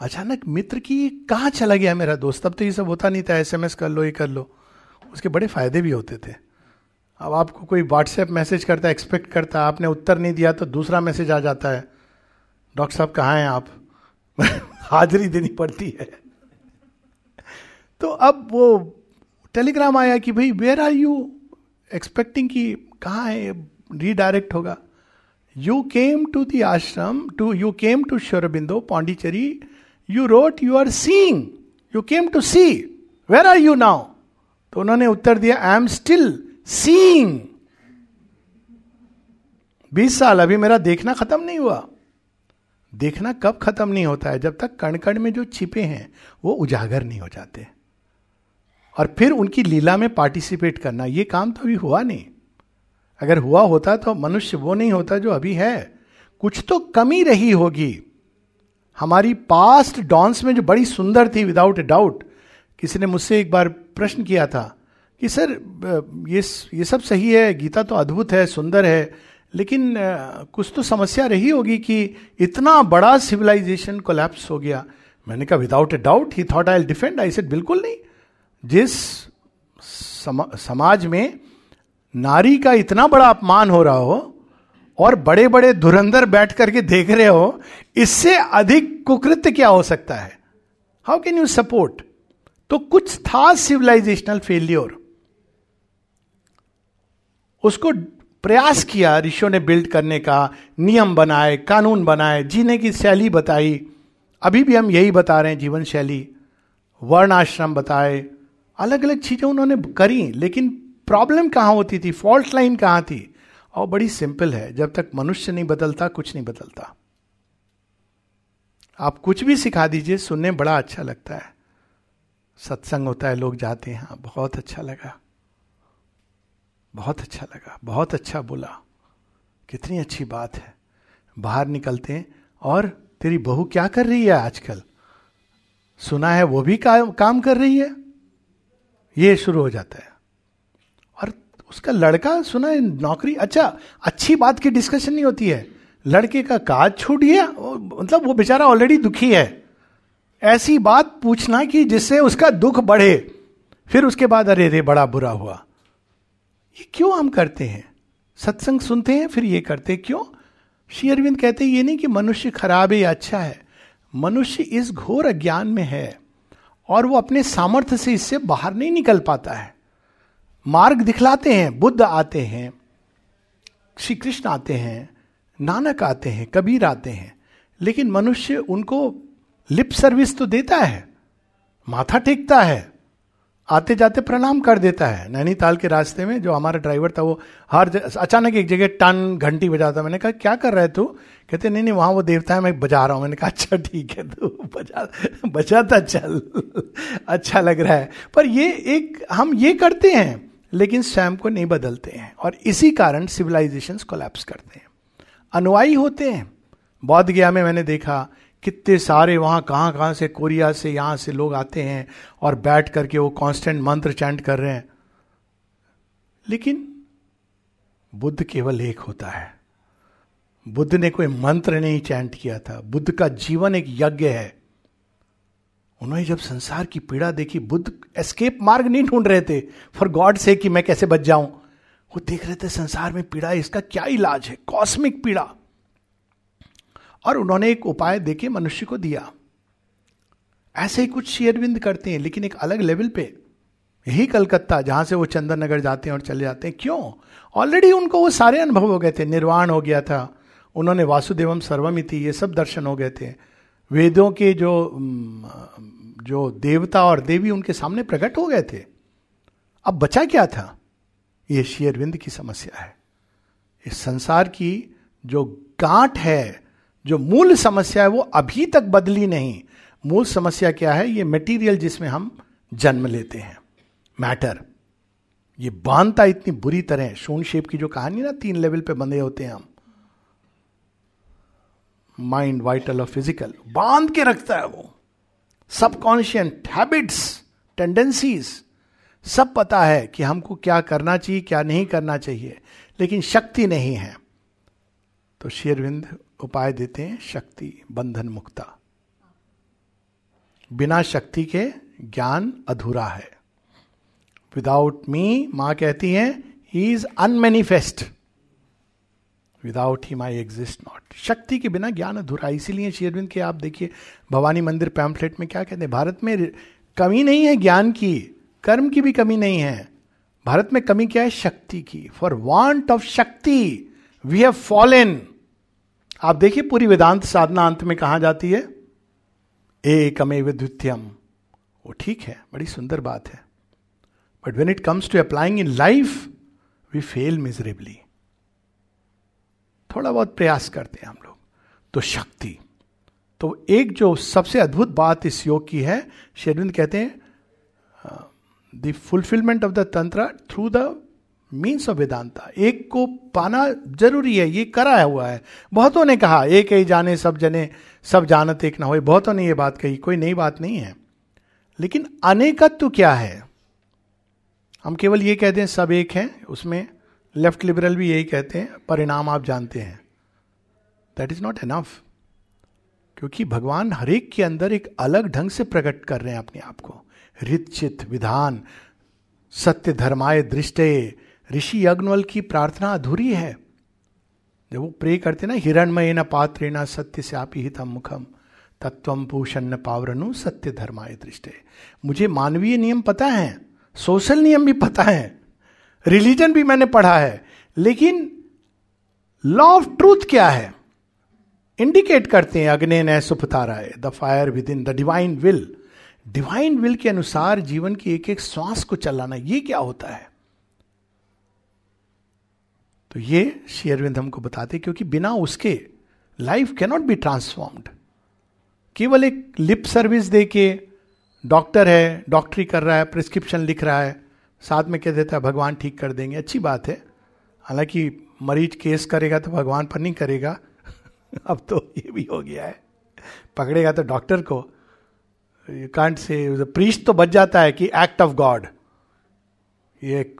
अचानक मित्र की कहाँ चला गया मेरा दोस्त। अब तो ये सब होता नहीं था। एसएमएस कर लो, ये कर लो। उसके बड़े फ़ायदे भी होते थे। अब आपको कोई व्हाट्सएप मैसेज करता है एक्सपेक्ट करता है आपने उत्तर नहीं दिया तो दूसरा मैसेज आ जाता है। डॉक्टर साहब, कहाँ हैं आप? <laughs> हाजिरी देनी पड़ती है। तो अब वो टेलीग्राम आया कि भाई वेयर आर यू एक्सपेक्टिंग कि कहाँ है रीडायरेक्ट होगा। You came to the ashram to you came to Sri Aurobindo Pondicherry you wrote you are seeing you came to see where are you now तो उन्होंने उत्तर दिया आई एम स्टिल सींग बीस साल अभी मेरा देखना खत्म नहीं हुआ। देखना कब खत्म नहीं होता है? जब तक कण कण में जो छिपे हैं, वो उजागर नहीं हो जाते। और फिर उनकी लीला में पार्टिसिपेट करना। ये काम तो अभी हुआ नहीं। अगर हुआ होता तो मनुष्य वो नहीं होता जो अभी है। कुछ तो कमी रही होगी। हमारी पास्ट डॉन्स में जो बड़ी सुंदर थी विदाउट ए डाउट किसी ने मुझसे एक बार प्रश्न किया था कि, सर, ये ये सब सही है? गीता तो अद्भुत है, सुंदर है। लेकिन कुछ तो समस्या रही होगी कि इतना बड़ा सिविलाइजेशन कोलैप्स हो गया। मैंने कहा without a doubt he thought I defend I said बिल्कुल नहीं। जिस समा, समाज में नारी का इतना बड़ा अपमान हो रहा हो और बड़े बड़े धुरंधर बैठ करके देख रहे हो इससे अधिक कुकृत्य क्या हो सकता है? हाउ कैन यू सपोर्ट तो कुछ था सिविलाइजेशनल फेल्योर उसको प्रयास किया ऋषियों ने बिल्ड करने का नियम बनाए कानून बनाए जीने की शैली बताई। अभी भी हम यही बता रहे हैं जीवन शैली वर्ण आश्रम बताए अलग अलग चीज़ें उन्होंने करी लेकिन प्रॉब्लम कहाँ होती थी? फॉल्ट लाइन कहाँ थी? और बड़ी सिंपल है जब तक मनुष्य नहीं बदलता कुछ नहीं बदलता। आप कुछ भी सिखा दीजिए सुनने बड़ा अच्छा लगता है। सत्संग होता है लोग जाते हैं हाँ बहुत अच्छा लगा। बहुत अच्छा लगा बहुत अच्छा बोला। कितनी अच्छी बात है। बाहर निकलते हैं और तेरी बहू क्या कर रही है आजकल? सुना है वो भी का, काम कर रही है? ये शुरू हो जाता है। और उसका लड़का, सुना है, नौकरी अच्छा अच्छी बात की डिस्कशन नहीं होती है। लड़के का काज छूट गया मतलब वो बेचारा ऑलरेडी दुखी है। ऐसी बात पूछना कि जिससे उसका दुख बढ़े, फिर उसके बाद, अरे, रे, बड़ा बुरा हुआ। ये क्यों हम करते हैं? सत्संग सुनते हैं, फिर ये करते क्यों? श्री अरविंद कहते ये नहीं कि मनुष्य खराब है या अच्छा है। मनुष्य इस घोर अज्ञान में है। और वो अपने सामर्थ्य से इससे बाहर नहीं निकल पाता है। मार्ग दिखलाते हैं, बुद्ध आते हैं श्री कृष्ण आते हैं, नानक आते हैं, कबीर आते हैं, लेकिन मनुष्य उनको लिप सर्विस तो देता है, माथा टेकता है आते जाते प्रणाम कर देता है। नैनीताल के रास्ते में जो हमारा ड्राइवर था वो हर अचानक एक जगह टन, घंटी बजाता, मैंने कहा, क्या कर रहे तू? कहते नहीं नहीं, वहाँ वो देवता है, मैं बजा रहा हूँ। मैंने कहा अच्छा ठीक है तो बजा बजाता चल अच्छा लग रहा है। पर ये एक, हम ये करते हैं, लेकिन स्वयं को नहीं बदलते हैं, और इसी कारण सिविलाइजेशन कोलैप्स करते हैं। अनुयायी होते हैं। बौद्ध गया में मैंने देखा, कितने सारे वहाँ कहाँ, कहाँ से, कोरिया से, यहाँ से लोग आते हैं, और बैठ करके वो कांस्टेंट मंत्र चैंट कर रहे हैं। लेकिन बुद्ध केवल एक होता है। बुद्ध ने कोई मंत्र नहीं चैंट किया था। बुद्ध का जीवन एक यज्ञ है। उन्होंने जब संसार की पीड़ा देखी, बुद्ध एस्केप मार्ग नहीं ढूंढ रहे थे। फॉर गॉड से कि मैं कैसे बच जाऊँ? वो देख रहे थे संसार में पीड़ा, इसका क्या इलाज है? कॉस्मिक पीड़ा। और उन्होंने एक उपाय देके मनुष्य को दिया। ऐसे ही कुछ शेयरविंद करते हैं, लेकिन एक अलग लेवल पे। यही कलकत्ता, जहाँ से वो चंदन नगर जाते हैं और चले जाते हैं। क्यों? ऑलरेडी उनको वो सारे अनुभव हो गए थे। निर्वाण हो गया था। उन्होंने वासुदेवम सर्वमिति, ये सब दर्शन हो गए थे। वेदों के जो जो देवता और देवी उनके सामने प्रकट हो गए थे। अब बचा क्या था? ये शेयरविंद की समस्या है। इस संसार की जो गांठ है, जो मूल समस्या है, वो अभी तक बदली नहीं। मूल समस्या क्या है? ये मटेरियल जिसमें हम जन्म लेते हैं। मैटर ये बांधता इतनी बुरी तरह, शून शेप की जो कहानी ना, तीन लेवल पे बंधे होते हैं हम। माइंड वाइटल और फ़िज़िकल, बाँध के रखता है वो। सबकॉन्शियंट हैबिट्स टेंडेंसीज सब पता है कि हमको क्या करना चाहिए, क्या नहीं करना चाहिए, लेकिन शक्ति नहीं है। तो शेरविंद उपाय देते हैं, शक्ति बंधन मुक्ता। बिना शक्ति के ज्ञान अधूरा है। विदाउट मी माँ कहती है he is unmanifest without he may exist not शक्ति के बिना ज्ञान अधूरा इसीलिए शेरविंद के आप देखिए, भवानी मंदिर पैम्फलेट में क्या कहते हैं? भारत में कमी नहीं है ज्ञान की, कर्म की भी कमी नहीं है। भारत में कमी क्या है? शक्ति की। For want of shakti we have fallen आप देखिए पूरी वेदांत साधना अंत में कहा जाती है? एकमे विद्युत्यम वो ठीक है, बड़ी सुंदर बात है। But when it comes to applying in life we fail miserably थोड़ा बहुत प्रयास करते हैं हम लोग। तो शक्ति। तो एक जो सबसे अद्भुत बात इस योग की है, शेरविंद कहते हैं the fulfilment of the tantra through the means of Vedanta एक को पाना ज़रूरी है, ये करा हुआ है। बहुतों ने कहा, एक ही जाने, सब जने, सब जानत, एक ना हो बहुतों ने ये बात कही, कोई नई बात नहीं है। लेकिन अनेकत्व क्या है? हम केवल ये कहते हैं सब एक हैं, उसमें लेफ़्ट लिबरल भी यही कहते हैं, परिणाम आप जानते हैं। दैट इज़ नॉट एनफ क्योंकि भगवान हरेक के अंदर एक अलग ढंग से प्रकट कर रहे हैं अपने आप को। रिचित विधान, सत्य, धर्माय, दृष्टे, ऋषि यज्ञवल की प्रार्थना अधूरी है। जब वो प्रे करते ना, हिरणमय न पात्र न सत्य से आप ही मुखम तत्वम पूषण पावरनु सत्य धर्माय दृष्टे। मुझे मानवीय नियम पता है, सोशल नियम भी पता है रिलीजन भी मैंने पढ़ा है, लेकिन लॉ ऑफ़ ट्रूथ क्या है? इंडिकेट करते हैं, अग्नि न सुपतारा है the fire within the divine will divine will के अनुसार जीवन की एक एक श्वास को चलाना, ये क्या होता है? तो ये शेयरविंद हमको बताते क्योंकि बिना उसके लाइफ कैनॉट बी ट्रांसफॉर्म्ड केवल एक लिप सर्विस दे के डॉक्टर है डॉक्टरी कर रहा है प्रिस्क्रिप्शन लिख रहा है साथ में कह देता है, भगवान ठीक कर देंगे। अच्छी बात है। हालाँकि मरीज़ केस करेगा तो भगवान पर नहीं करेगा। <laughs> अब तो ये भी हो गया है। पकड़ेगा तो डॉक्टर को। यू कांट से प्रीस्ट तो बच जाता है कि एक्ट ऑफ़ गॉड ये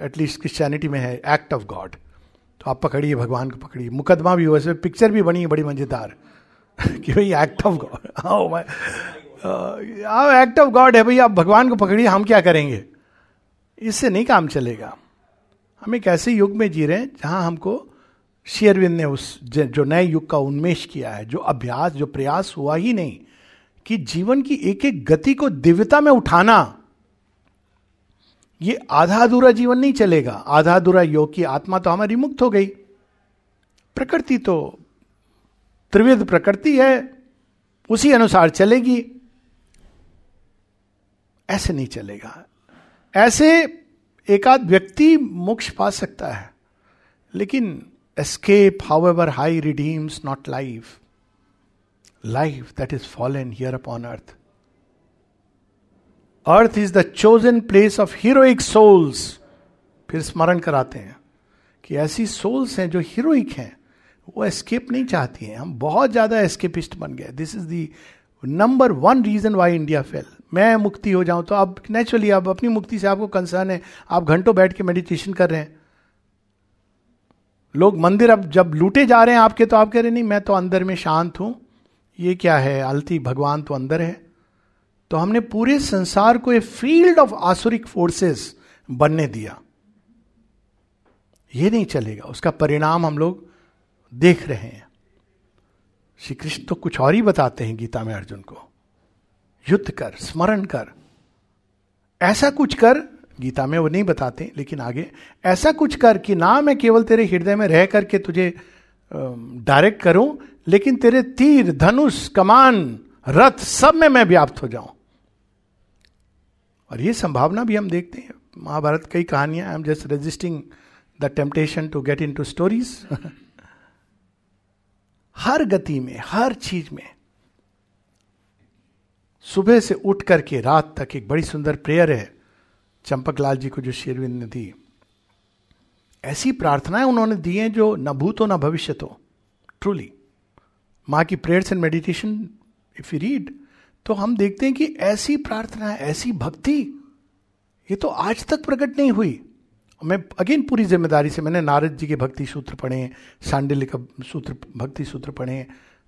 एटलीस्ट क्रिश्चियनिटी में है एक्ट ऑफ़ गॉड तो आप पकड़िए, भगवान को पकड़िए। मुकदमा भी हुआ इसमें पिक्चर भी बनी है, बड़ी मज़ेदार। <laughs> कि भाई एक्ट ऑफ़ गॉड हाँ एक्ट ऑफ़ गॉड है, भाई, आप भगवान को पकड़िए, हम क्या करेंगे? इससे नहीं काम चलेगा। हम एक ऐसे युग में जी रहे हैं जहाँ हमको शेयरविंद ने उस जो नए युग का उन्मेष किया है, जो अभ्यास, जो प्रयास हुआ ही नहीं, कि जीवन की एक एक गति को दिव्यता में उठाना। ये आधा अधूरा जीवन नहीं चलेगा। आधा अधूरा योग की आत्मा तो हमारी मुक्त हो गई। प्रकृति तो त्रिविध प्रकृति है, उसी अनुसार चलेगी। ऐसे नहीं चलेगा। ऐसे एकाध व्यक्ति मोक्ष पा सकता है, लेकिन escape however high redeems not life life that is fallen here upon earth earth is the chosen place of heroic souls फिर स्मरण कराते हैं कि ऐसी सोल्स हैं जो हीरोइक हैं। वो एस्केप नहीं चाहती हैं। हम बहुत ज़्यादा एस्केपिस्ट बन गए। This is the number one reason why India fail मैं मुक्ति हो जाऊँ तो अब नेचुरली अब अपनी मुक्ति से आपको कंसर्न है। आप घंटों बैठ के मेडिटेशन कर रहे हैं। लोग मंदिर अब जब लूटे जा रहे हैं आपके तो आप कह रहे नहीं, मैं तो अंदर में शांत हूँ। ये क्या है? अलती, भगवान तो अंदर है। तो हमने पूरे संसार को a field of asuric forces बनने दिया। ये नहीं चलेगा। उसका परिणाम हम लोग देख रहे हैं। श्री कृष्ण तो कुछ और ही बताते हैं गीता में अर्जुन को। युद्ध कर, स्मरण कर। ऐसा कुछ कर, गीता में वो नहीं बताते, लेकिन आगे, ऐसा कुछ कर कि ना मैं केवल तेरे हृदय में रह करके तुझे डायरेक्ट करूँ, लेकिन तेरे तीर, धनुष, कमान, रथ, सब में मैं व्याप्त हो जाऊँ। और ये संभावना भी हम देखते हैं। महाभारत कई कहानियाँ I am just resisting the temptation to get into stories हर गति में, हर चीज़ में सुबह से उठ करके रात तक एक बड़ी सुंदर प्रेयर है, चंपक लाल जी को जो शेरविंद ने दी। ऐसी प्रार्थनाएँ उन्होंने दी हैं जो न भूत हो, न भविष्य हो ट्रूली माँ की prayers and meditation if you read तो हम देखते हैं कि ऐसी प्रार्थना, ऐसी भक्ति, ये तो आज तक प्रकट नहीं हुई। मैं अगेन पूरी ज़िम्मेदारी से, मैंने नारद जी के भक्ति सूत्र पढ़े सांडिल्य का सूत्र, भक्ति सूत्र पढ़े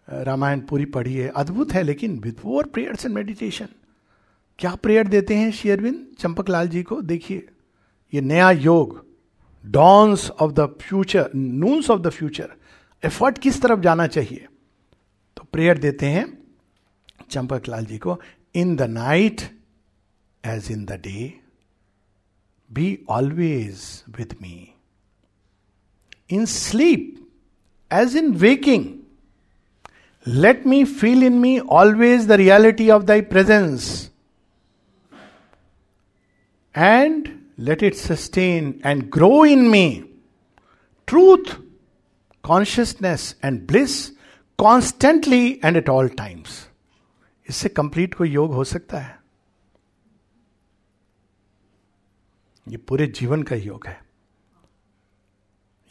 रामायण पूरी पढ़ी है, अद्भुत है, लेकिन वोर प्रेयर्स एंड मेडिटेशन क्या प्रेयर देते हैं शेयरविंद चंपक लाल जी को देखिए, ये नया योग dawns of the future noons of the future effort किस तरफ़ जाना चाहिए? तो प्रेयर देते हैं चंपक लाल जी को in the night as in the day be always with me in sleep as in waking let me feel in me always the reality of thy presence and let it sustain and grow in me truth consciousness and bliss constantly and at all times इससे complete कोई योग हो सकता है? ये पूरे जीवन का योग है।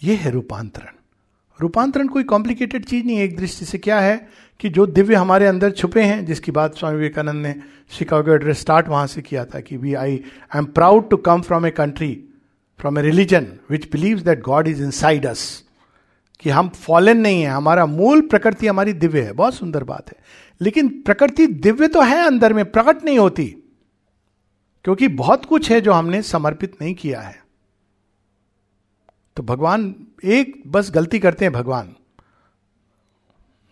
ये है रूपांतरण। रूपांतरण कोई कॉम्प्लिकेटेड चीज़ नहीं है, एक दृष्टि से क्या है कि जो दिव्य हमारे अंदर छुपे हैं, जिसकी बात स्वामी विवेकानंद ने शिकागो एड्रेस स्टार्ट वहाँ से किया था कि we I I am proud to come from a country from a religion which believe that God is inside us कि हम फॉलन नहीं है, हमारा मूल प्रकृति हमारी दिव्य है। बहुत सुंदर बात है। लेकिन प्रकृति दिव्य तो है अंदर में, प्रकट नहीं होती, क्योंकि बहुत कुछ है जो हमने समर्पित नहीं किया है। तो भगवान एक बस गलती करते हैं भगवान।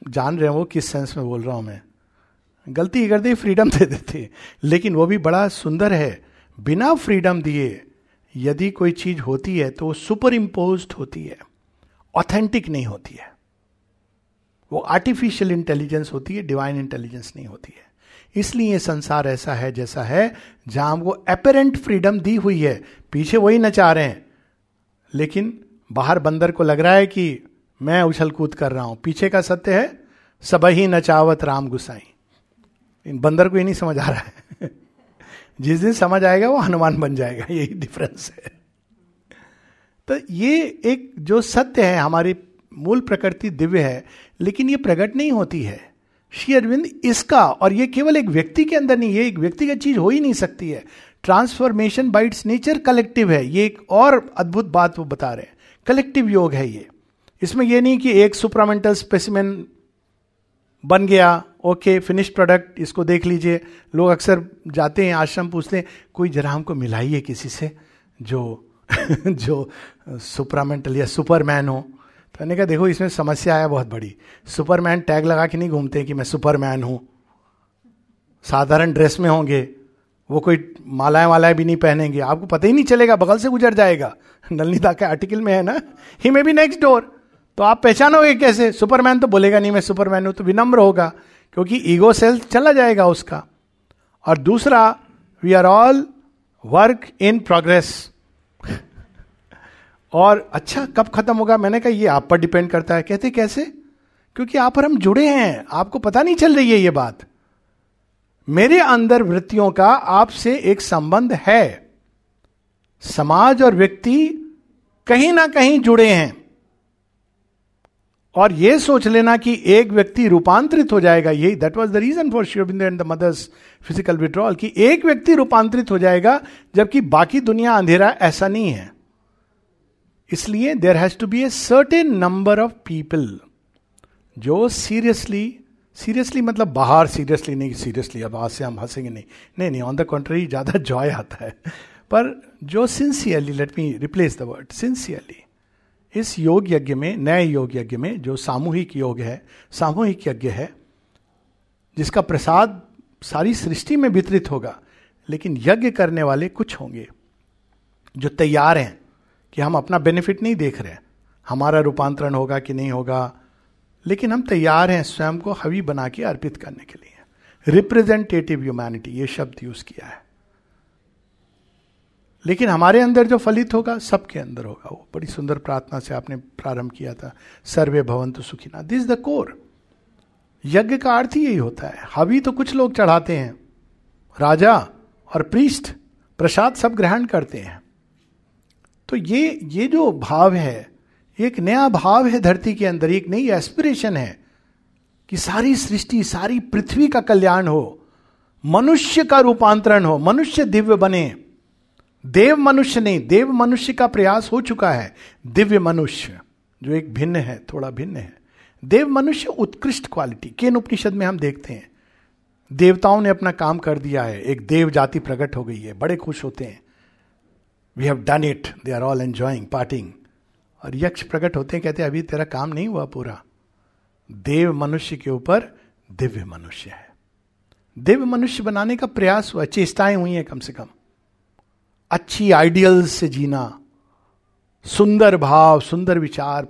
जान रहे हैं वो किस सेंस में बोल रहा हूँ मैं। गलती ही करते फ्रीडम दे देते लेकिन वो भी बड़ा सुंदर है। बिना फ्रीडम दिए यदि कोई चीज़ होती है तो वो सुपर इम्पोज होती है। ऑथेंटिक नहीं होती है। वो आर्टिफिशियल इंटेलिजेंस होती है डिवाइन इंटेलिजेंस नहीं होती है। इसलिए ये संसार ऐसा है, जैसा है, जहाँ हमको अपेरेंट फ्रीडम दी हुई है। पीछे वही नचा रहे हैं। लेकिन बाहर बंदर को लग रहा है कि मैं उछल कूद कर रहा हूँ। पीछे का सत्य है सब ही नचावत राम गुसाई। इन बंदर को ये नहीं समझ आ रहा है। <laughs> जिस दिन समझ आएगा, वो हनुमान बन जाएगा। यही डिफरेंस है। तो ये एक जो सत्य है, हमारी मूल प्रकृति दिव्य है, लेकिन ये प्रकट नहीं होती है। श्री अरविंद इसका, और ये केवल एक व्यक्ति के अंदर नहीं, ये एक व्यक्तिगत चीज़ हो ही नहीं सकती है। Transformation by its nature collective है। ये एक और अद्भुत बात वो बता रहे हैं। कलेक्टिव योग है ये। इसमें यह नहीं कि एक सुपरामेंटल स्पेसिमेन बन गया ओके फिनिश प्रोडक्ट इसको देख लीजिए। लोग अक्सर जाते हैं, आश्रम पूछते हैं, कोई जरा हमको मिलाइए किसी से जो <laughs> जो सुपरामेंटल या सुपरमैन हो? तो मैंने कहा, देखो, इसमें समस्या है बहुत बड़ी। सुपरमैन टैग लगा के नहीं घूमते कि मैं सुपरमैन हूँ। साधारण ड्रेस में होंगे। वो कोई मालाएँ वालाएँ भी नहीं पहनेंगे। आपको पता ही नहीं चलेगा, बगल से गुजर जाएगा। नलनीता के आर्टिकल में है ना? He may be next door तो आप पहचानोगे कैसे? सुपरमैन तो बोलेगा नहीं, मैं सुपरमैन हूँ। तो विनम्र होगा, क्योंकि ईगो सेल चला जाएगा उसका। और दूसरा we are all work in progress और अच्छा कब खत्म होगा? मैंने कहा, ये आप पर डिपेंड करता है। कहते, कैसे? क्योंकि आप पर हम जुड़े हैं। आपको पता नहीं चल रही है ये बात। मेरे अंदर वृत्तियों का आपसे एक संबंध है। समाज और व्यक्ति कहीं ना कहीं जुड़े हैं। और यह सोच लेना कि एक व्यक्ति रूपांतरित हो जाएगा यही that was the reason for Sri Aurobindo and the mother's physical withdrawal कि एक व्यक्ति रूपांतरित हो जाएगा, जबकि बाकी दुनिया अंधेरा ऐसा नहीं है। इसलिए there has to be a certain number of people जो सीरियसली सीरियसली मतलब बाहर सीरियसली नहीं, सीरियसली, अब आज से हम हंसेंगे नहीं। नहीं नहीं ऑन द कंट्री ज़्यादा जॉय आता है। पर जो sincerely let me replace the word sincerely इस योग यज्ञ में, नए योग यज्ञ में, जो सामूहिक योग है, सामूहिक यज्ञ है, जिसका प्रसाद सारी सृष्टि में वितरित होगा, लेकिन यज्ञ करने वाले कुछ होंगे, जो तैयार हैं, कि हम अपना बेनिफिट नहीं देख रहे हमारा रूपांतरण होगा कि नहीं होगा? लेकिन हम तैयार हैं स्वयं को हवी बना के अर्पित करने के लिए। रिप्रेजेंटेटिव ह्यूमैनिटी ये शब्द यूज़ किया है। लेकिन हमारे अंदर जो फलित होगा, सबके अंदर होगा वो। बड़ी सुंदर प्रार्थना से आपने प्रारंभ किया था, सर्वे भवंतु सुखिना। दिस द कोर यज्ञ का अर्थ ही यही होता है। हवी तो कुछ लोग चढ़ाते हैं। राजा और प्रीस्ट प्रसाद सब ग्रहण करते हैं। तो ये ये जो भाव है एक नया भाव है धरती के अंदर, एक नई एस्पिरेशन है कि सारी सृष्टि, सारी पृथ्वी का कल्याण हो, मनुष्य का रूपांतरण हो, मनुष्य दिव्य बने। देव मनुष्य नहीं, देव मनुष्य का प्रयास हो चुका है। दिव्य मनुष्य, जो एक भिन्न है, थोड़ा भिन्न है। देव मनुष्य उत्कृष्ट क्वालिटी केन उपनिषद में हम देखते हैं। देवताओं ने अपना काम कर दिया है, एक देव जाति प्रकट हो गई है, बड़े खुश होते हैं। We have done it they are all enjoying partying और यक्ष प्रकट होते कहते अभी तेरा काम नहीं हुआ पूरा। देव मनुष्य के ऊपर दिव्य मनुष्य है। दिव्य मनुष्य बनाने का प्रयास हुआ, चेष्टाएँ हुई हैं कम से कम। अच्छी आइडियल्स से जीना, सुंदर भाव, सुंदर विचार,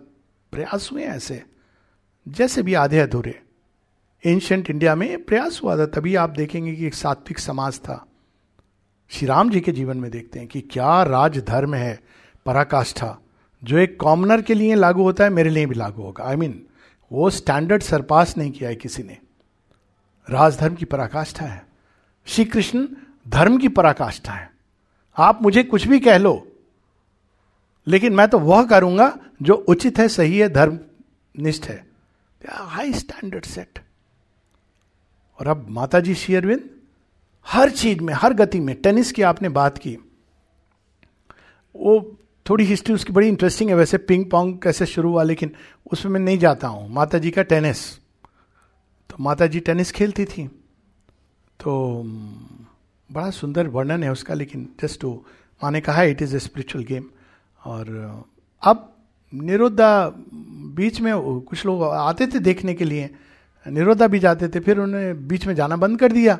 प्रयास हुए ऐसे। जैसे भी आधे अधूरे। एंशंट इंडिया में प्रयास हुआ था, तभी आप देखेंगे कि एक सात्विक समाज था। श्री राम जी के जीवन में देखते हैं कि क्या राज धर्म है, पराकाष्ठा। जो एक कॉमनर के लिए लागू होता है मेरे लिए भी लागू होगा। आई I मीन mean, वो स्टैंडर्ड सरपास नहीं किया है किसी ने। राजधर्म की पराकाष्ठा है। श्री कृष्ण धर्म की पराकाष्ठा है। आप मुझे कुछ भी कह लो लेकिन मैं तो वह करूँगा जो उचित है सही है धर्म निष्ठ है हाई स्टैंडर्ड सेट और अब माता जी अरविंद हर चीज़ में हर गति में टेनिस की आपने बात की। वो थोड़ी हिस्ट्री उसकी बड़ी इंटरेस्टिंग है, वैसे पिंग पोंग कैसे शुरू हुआ, लेकिन उसमें मैं नहीं जाता हूँ। माता जी का टेनिस तो माता जी टेनिस खेलती थी। तो बड़ा सुंदर वर्णन है उसका, लेकिन जस्ट टू माने कहा it is a spiritual game और, अब निरोधा बीच में कुछ लोग आते थे देखने के लिए। निरोधा भी जाते थे, फिर उन्होंने बीच में जाना बंद कर दिया।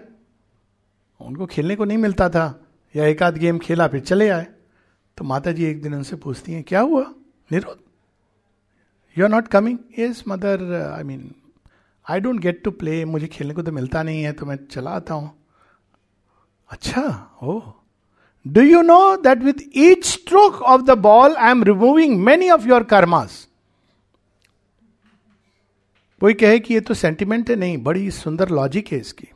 उनको खेलने को नहीं मिलता था। या एक आध गेम खेला, फिर चले आए। तो माता जी एक दिन उनसे पूछती हैं, क्या हुआ? निरोध? You are not coming yes mother I mean I don't get to play मुझे खेलने को तो मिलता नहीं है तो मैं चला आता हूँ. अच्छा ओ do you know that with each stroke of the ball I am removing many of your karmas कोई कहे कि ये तो सेंटिमेंट है, नहीं, बड़ी सुंदर लॉजिक है इसकी।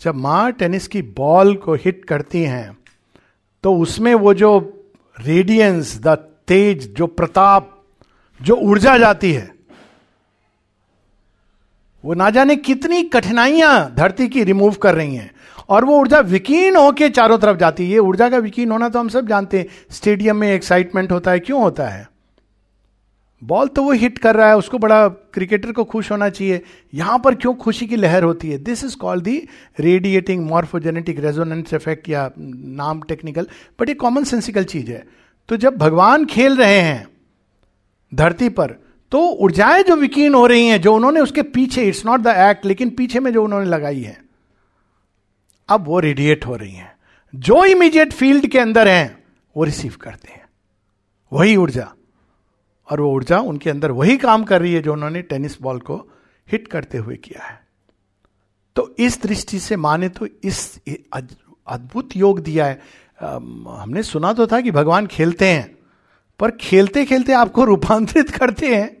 जब माँ टेनिस की बॉल को हिट करती हैं तो उसमें वो जो रेडियंस द तेज, जो प्रताप, जो ऊर्जा जाती है, वो ना जाने कितनी कठिनाइयाँ धरती की रिमूव कर रही हैं। और वो ऊर्जा विकीन होके चारों तरफ़ जाती है। ये ऊर्जा का विकीन होना तो हम सब जानते हैं। स्टेडियम में एक्साइटमेंट होता है, क्यों होता है? बॉल तो वो हिट कर रहा है, उसको बड़ा क्रिकेटर को खुश होना चाहिए। यहाँ पर क्यों खुशी की लहर होती है? This is called the radiating morphogenetic resonance effect या नाम टेक्निकल बट ये कॉमन सेंसिकल चीज़ है। तो जब भगवान खेल रहे हैं धरती पर तो ऊर्जाएँ जो विकीर्ण हो रही हैं, जो उन्होंने उसके पीछे इट्स नॉट द एक्ट लेकिन पीछे में जो उन्होंने लगाई है, अब वो रेडिएट हो रही हैं। जो इमीडिएट फ़ील्ड के अंदर हैं, वो रिसीव करते हैं। वही ऊर्जा। और वो ऊर्जा उनके अंदर वही काम कर रही है जो उन्होंने टेनिस बॉल को हिट करते हुए किया है। तो इस दृष्टि से माने तो इस अद्भुत योग दिया है। हमने सुना तो था कि भगवान खेलते हैं, पर खेलते खेलते आपको रूपांतरित करते हैं।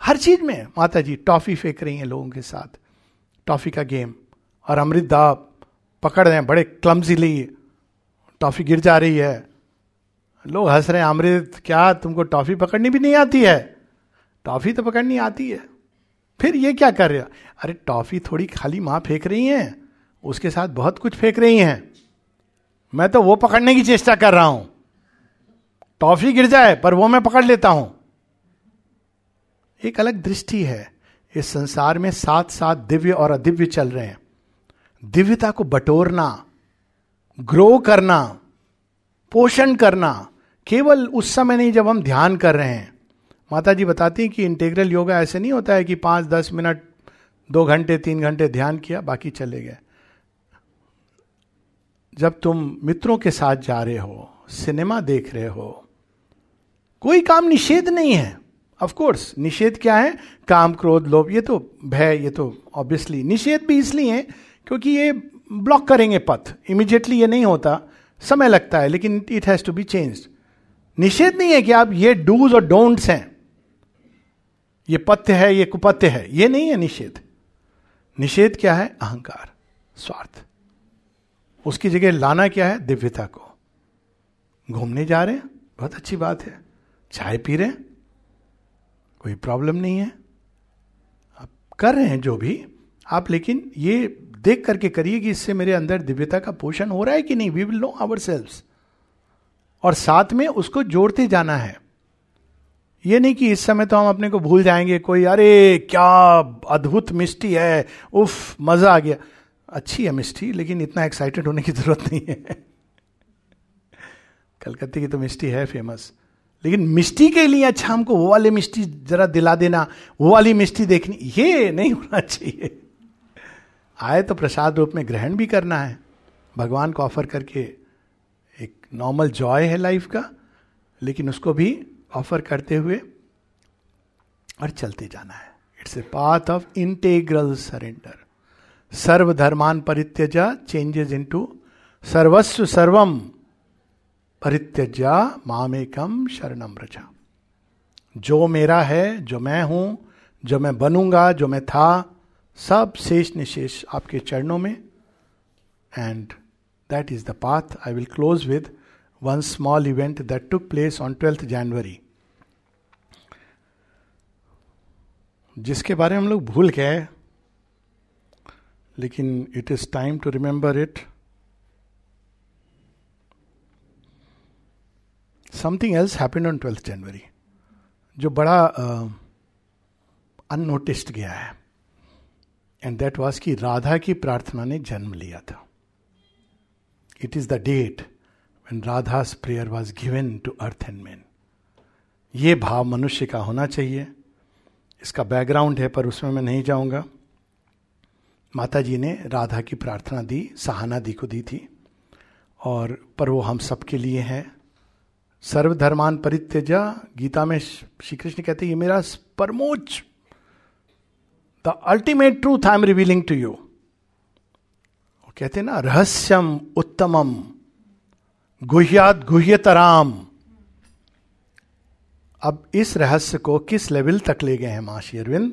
हर चीज़ में माता जी टॉफी फेंक रही हैं लोगों के साथ। टॉफी का गेम और अमृत दा पकड़ रहे हैं, बड़े क्लमजीली टॉफी गिर जा रही है। लोग हंस रहे हैं, अमृत, क्या तुमको टॉफी पकड़नी भी नहीं आती है? टॉफी तो पकड़नी आती है। फिर ये क्या कर रहे हो? अरे टॉफी थोड़ी खाली माँ फेंक रही हैं, उसके साथ बहुत कुछ फेंक रही हैं। मैं तो वो पकड़ने की चेष्टा कर रहा हूँ। टॉफी गिर जाए, पर वो मैं पकड़ लेता हूँ। एक अलग दृष्टि है। इस संसार में साथ साथ दिव्य और अदिव्य चल रहे हैं। दिव्यता को बटोरना, ग्रो करना, पोषण करना केवल उस समय नहीं जब हम ध्यान कर रहे हैं। माता जी बताती हैं कि इंटेग्रल योगा ऐसे नहीं होता है कि पाँच, दस मिनट, दो घंटे, तीन घंटे ध्यान किया, बाकी चले गए। जब तुम मित्रों के साथ जा रहे हो, सिनेमा देख रहे हो, कोई काम निषेध नहीं है। ऑफ़ कोर्स निषेध क्या है? काम, क्रोध, लोभ, ये तो भय, ये तो ऑब्वियसली निषेध भी इसलिए है क्योंकि ये ब्लॉक करेंगे पथ। इमीडिएटली ये नहीं होता, समय लगता है, लेकिन it has to be change निषेध नहीं है कि आप ये डूज और डोंट्स हैं। ये पथ्य है, ये कुपथ्य है। ये नहीं है निषेध। निषेध क्या है? अहंकार, स्वार्थ। उसकी जगह लाना क्या है? दिव्यता को। घूमने जा रहे हैं? बहुत अच्छी बात है। चाय पी रहे हैं? कोई प्रॉब्लम नहीं है। आप कर रहे हैं जो भी। आप लेकिन ये देख करके करिए कि इससे मेरे अंदर दिव्यता का पोषण हो रहा है कि नहीं? We will know our cells और साथ में उसको जोड़ते जाना है। ये नहीं कि इस समय तो हम अपने को भूल जाएँगे, कोई, अरे, क्या अद्भुत मिष्टी है, उफ, मज़ा आ गया। अच्छी है मिष्टी, लेकिन इतना एक्साइटेड होने की ज़रूरत नहीं है। कलकत्ते की तो मिष्टी है फ़ेमस लेकिन मिष्टी के लिए अच्छा हमको वो वाली मिष्टी जरा दिला देना, वो वाली मिष्टी देखनी, ये नहीं होना चाहिए। आए तो प्रसाद रूप में ग्रहण भी करना है, भगवान को ऑफ़र करके नॉर्मल जॉय है लाइफ का, लेकिन उसको भी ऑफ़र करते हुए और चलते जाना है। It's a path of integral surrender सर्वधर्मान परित्यजा चेंजेस इन टू सर्वस्व सर्वम परित्यजा मामेकम शरणम रचा। जो मेरा है, जो मैं हूँ, जो मैं बनूँगा, जो मैं था, सब शेष निशेष आपके चरणों में। And that is the path I will close with one small event that took place on twelfth January जिसके बारे में हम लोग भूल गए लेकिन it is time to remember it something else happened on twelfth January जो बड़ा अननोटिस्ड uh, गया है एंड दैट वॉज़ कि राधा की प्रार्थना ने जन्म लिया था। It is the date when Radha prayer was given to earth and man ये भाव मनुष्य का होना चाहिए। इसका बैकग्राउंड है, पर उसमें मैं नहीं जाऊँगा। माता जी ने राधा की प्रार्थना दी, सहाना दी को दी थी। और, पर वो हम सबके लिए है। सर्वधर्मान परित्यजा, गीता में श्री कृष्ण कहते ये मेरा परमोच्च the ultimate truth I am revealing to you कहते ना, रहस्यम उत्तमम गुह्यात गुह्यतराम। अब इस रहस्य को किस लेवल तक ले गए हैं माँ शेरविंद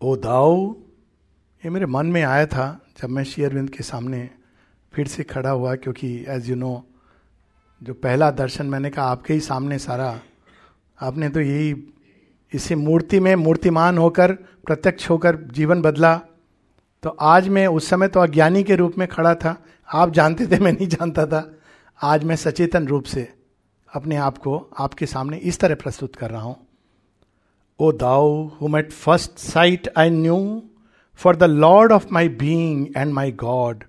ओ दाऊ, ये मेरे मन में आया था जब मैं शेयरविंद के सामने फिर से खड़ा हुआ क्योंकि एज यू नो जो पहला दर्शन मैंने कहा, आपके ही सामने सारा। आपने तो यही, इसी मूर्ति में मूर्तिमान होकर, प्रत्यक्ष होकर जीवन बदला। तो आज मैं उस समय तो अज्ञानी के रूप में खड़ा था। आप जानते थे, मैं नहीं जानता था। आज मैं सचेतन रूप से अपने आप को आपके सामने इस तरह प्रस्तुत कर रहा हूँ। O thou whom at first sight I knew for the Lord of my being and my God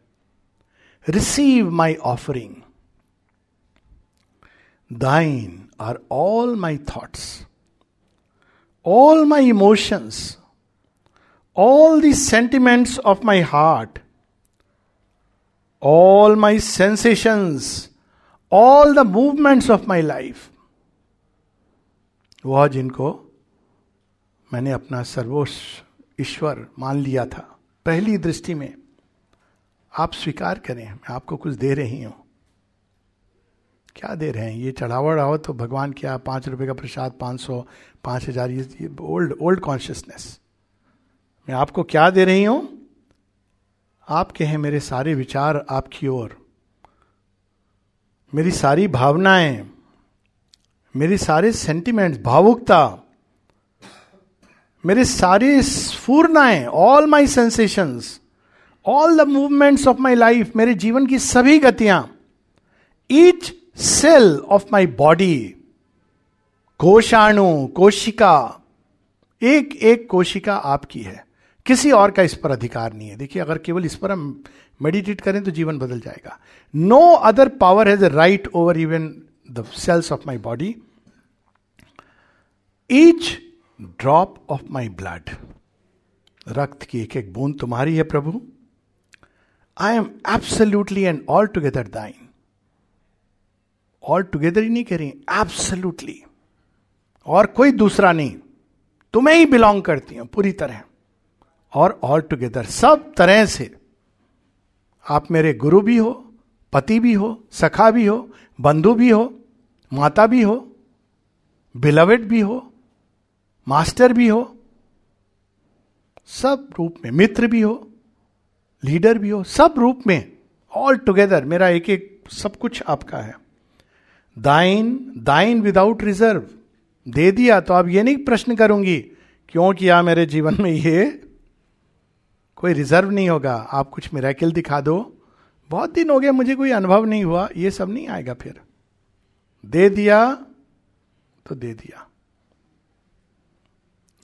receive my offering Thine are all my thoughts, all my emotions, all the sentiments of my heart, all my sensations, all the movements of my life वह जिनको मैंने अपना सर्वोच्च ईश्वर मान लिया था, पहली दृष्टि में आप स्वीकार करें, मैं आपको कुछ दे रही हूँ। क्या दे रहे हैं? ये चढ़ावा उड़ावा तो भगवान क्या पाँच रुपए का प्रसाद, पाँच सौ, पाँच हज़ार, ये ओल्ड ओल्ड कॉन्शियसनेस मैं आपको क्या दे रही हूँ? आपके हैं मेरे सारे विचार आपकी ओर। मेरी सारी भावनाएँ, मेरे सारे सेंटिमेंट्स भावुकता, मेरे सारे स्फूर्णाएँ all my sensations all the movements of my life मेरे जीवन की सभी गतियाँ each cell of my body कोशाणु कोशिका एक एक कोशिका आपकी है। किसी और का इस पर अधिकार नहीं है। देखिए, अगर केवल इस पर हम मेडिटेट करें तो जीवन बदल जाएगा। No other power has right over even the cells of my body each drop of my blood रक्त की एक एक बूंद तुम्हारी है प्रभु। I am absolutely and altogether thine altogether ही नहीं कह रही एब्सोल्यूटली और कोई दूसरा नहीं। तुम्हें ही बिलोंग करती हूँ, पूरी तरह। और ऑल टुगेदर सब तरह से। आप मेरे गुरु भी हो, पति भी हो, सखा भी हो, बंधु भी हो, माता भी हो बिलवेड भी हो मास्टर भी हो, सब रूप में, मित्र भी हो लीडर भी हो, सब रूप में ऑल टुगेदर मेरा एक एक सब कुछ आपका है। दाइन दाइन विदाउट रिज़र्व दे दिया तो आप ये नहीं प्रश्न करूँगी क्यों किया मेरे जीवन में ये कोई रिज़र्व नहीं होगा। आप कुछ मेराकिल दिखा दो। बहुत दिन हो गए, मुझे कोई अनुभव नहीं हुआ। ये सब नहीं आएगा फिर। दे दिया तो दे दिया।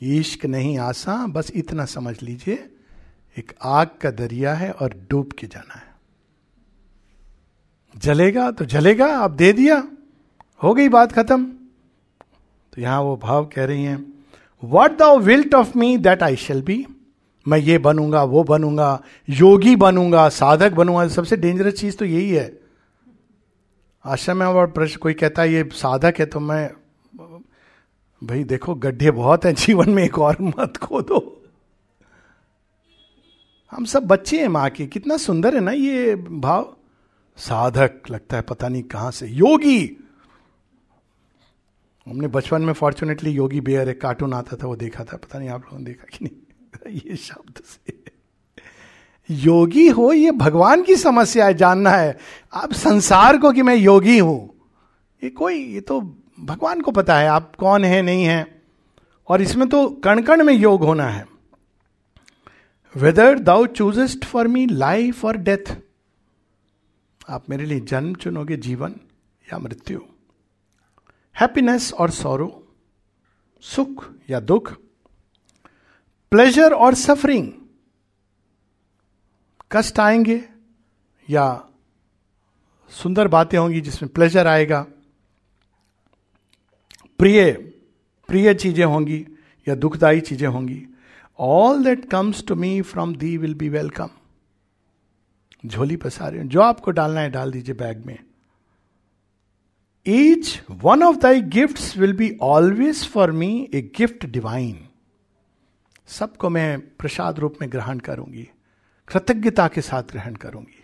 इश्क नहीं आसा, बस इतना समझ लीजिए। एक आग का दरिया है और डूब के जाना है। जलेगा तो जलेगा, आप दे दिया। हो गई बात खत्म। तो यहाँ वो भाव कह रही हैं what thou wilt of me that I shall be मैं ये बनूँगा, वो बनूँगा, योगी बनूँगा, साधक बनूँगा सबसे डेंजरस चीज़ तो यही है। आश्रम में और प्रश्न, कोई कहता है ये साधक है तो मैं, भाई देखो, गड्ढे बहुत हैं जीवन में, एक और मत खो दो हम सब बच्चे हैं माँ के, कितना सुंदर है ना ये भाव। साधक लगता है पता नहीं कहाँ से, योगी। हमने बचपन में फॉर्चुनेटली योगी बेयर एक कार्टून आता था, वो देखा था, पता नहीं आप लोगों ने देखा कि नहीं। <laughs> ये शब्द से। योगी हो, ये भगवान की समस्या है, जानना है। आप संसार को कि मैं योगी हूँ, ये कोई, ये तो भगवान को पता है, आप कौन है, नहीं है। और इसमें तो कण कण में योग होना है। Whether thou choosest for me life और डेथ आप मेरे लिए जन्म चुनोगे, जीवन या मृत्यु। हैप्पीनेस और सौरो सुख या दुख प्लेजर और सफरिंग कष्ट आएँगे या सुंदर बातें होंगी जिसमें प्लेजर आएगा? प्रिय प्रिय चीज़ें होंगी या दुखदाई चीज़ें होंगी? All that comes to me from thee will be welcome झोली पसारे जो आपको डालना है, डाल दीजिए बैग में। Each one of thy gift will be always for me a gift divine सबको मैं प्रसाद रूप में ग्रहण करूँगी, कृतज्ञता के साथ ग्रहण करूँगी।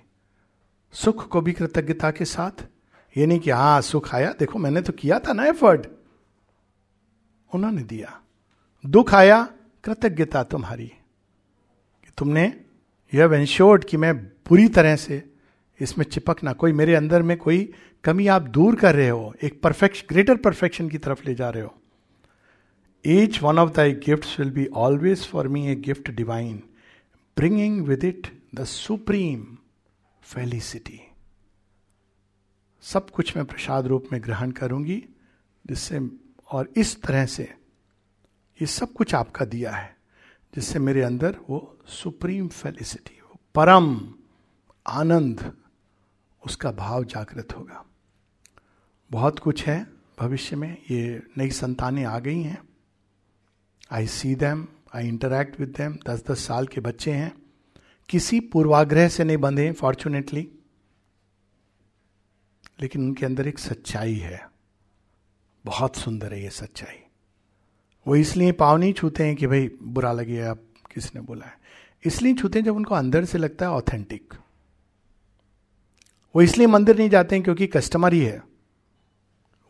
सुख को भी कृतज्ञता के साथ, ये नहीं कि हाँ सुख आया, देखो, मैंने तो किया था ना एफर्ट उन्होंने दिया। दुख आया, कृतज्ञता तुम्हारी। कि तुमने यह एंश्योर्ड कि मैं पूरी तरह से इसमें चिपकना कोई मेरे अंदर में कोई कमी आप दूर कर रहे हो, एक परफेक्ट ग्रेटर परफेक्शन की तरफ़ ले जा रहे हो। Each one of thy gift will be always for me a gift divine bringing with it the supreme felicity सब कुछ मैं प्रसाद रूप में ग्रहण करूँगी, जिससे और इस तरह से ये सब कुछ आपका दिया है, जिससे मेरे अंदर वो सुप्रीम फेलिसिटी वो परम आनंद, उसका भाव जागृत होगा। बहुत कुछ है, भविष्य में ये नई संतानें आ गई हैं। I see them I interact with them दस दस साल के बच्चे हैं। किसी पूर्वाग्रह से नहीं बंधे फॉर्चुनेटली लेकिन उनके अंदर एक सच्चाई है। बहुत सुंदर है ये सच्चाई। वो इसलिए पाव नहीं छूते हैं कि भाई, बुरा लगे आप किसने बोला है? इसलिए छूते हैं जब उनको अंदर से लगता है ऑथेंटिक वो इसलिए मंदिर नहीं जाते हैं क्योंकि कस्टमर ही है।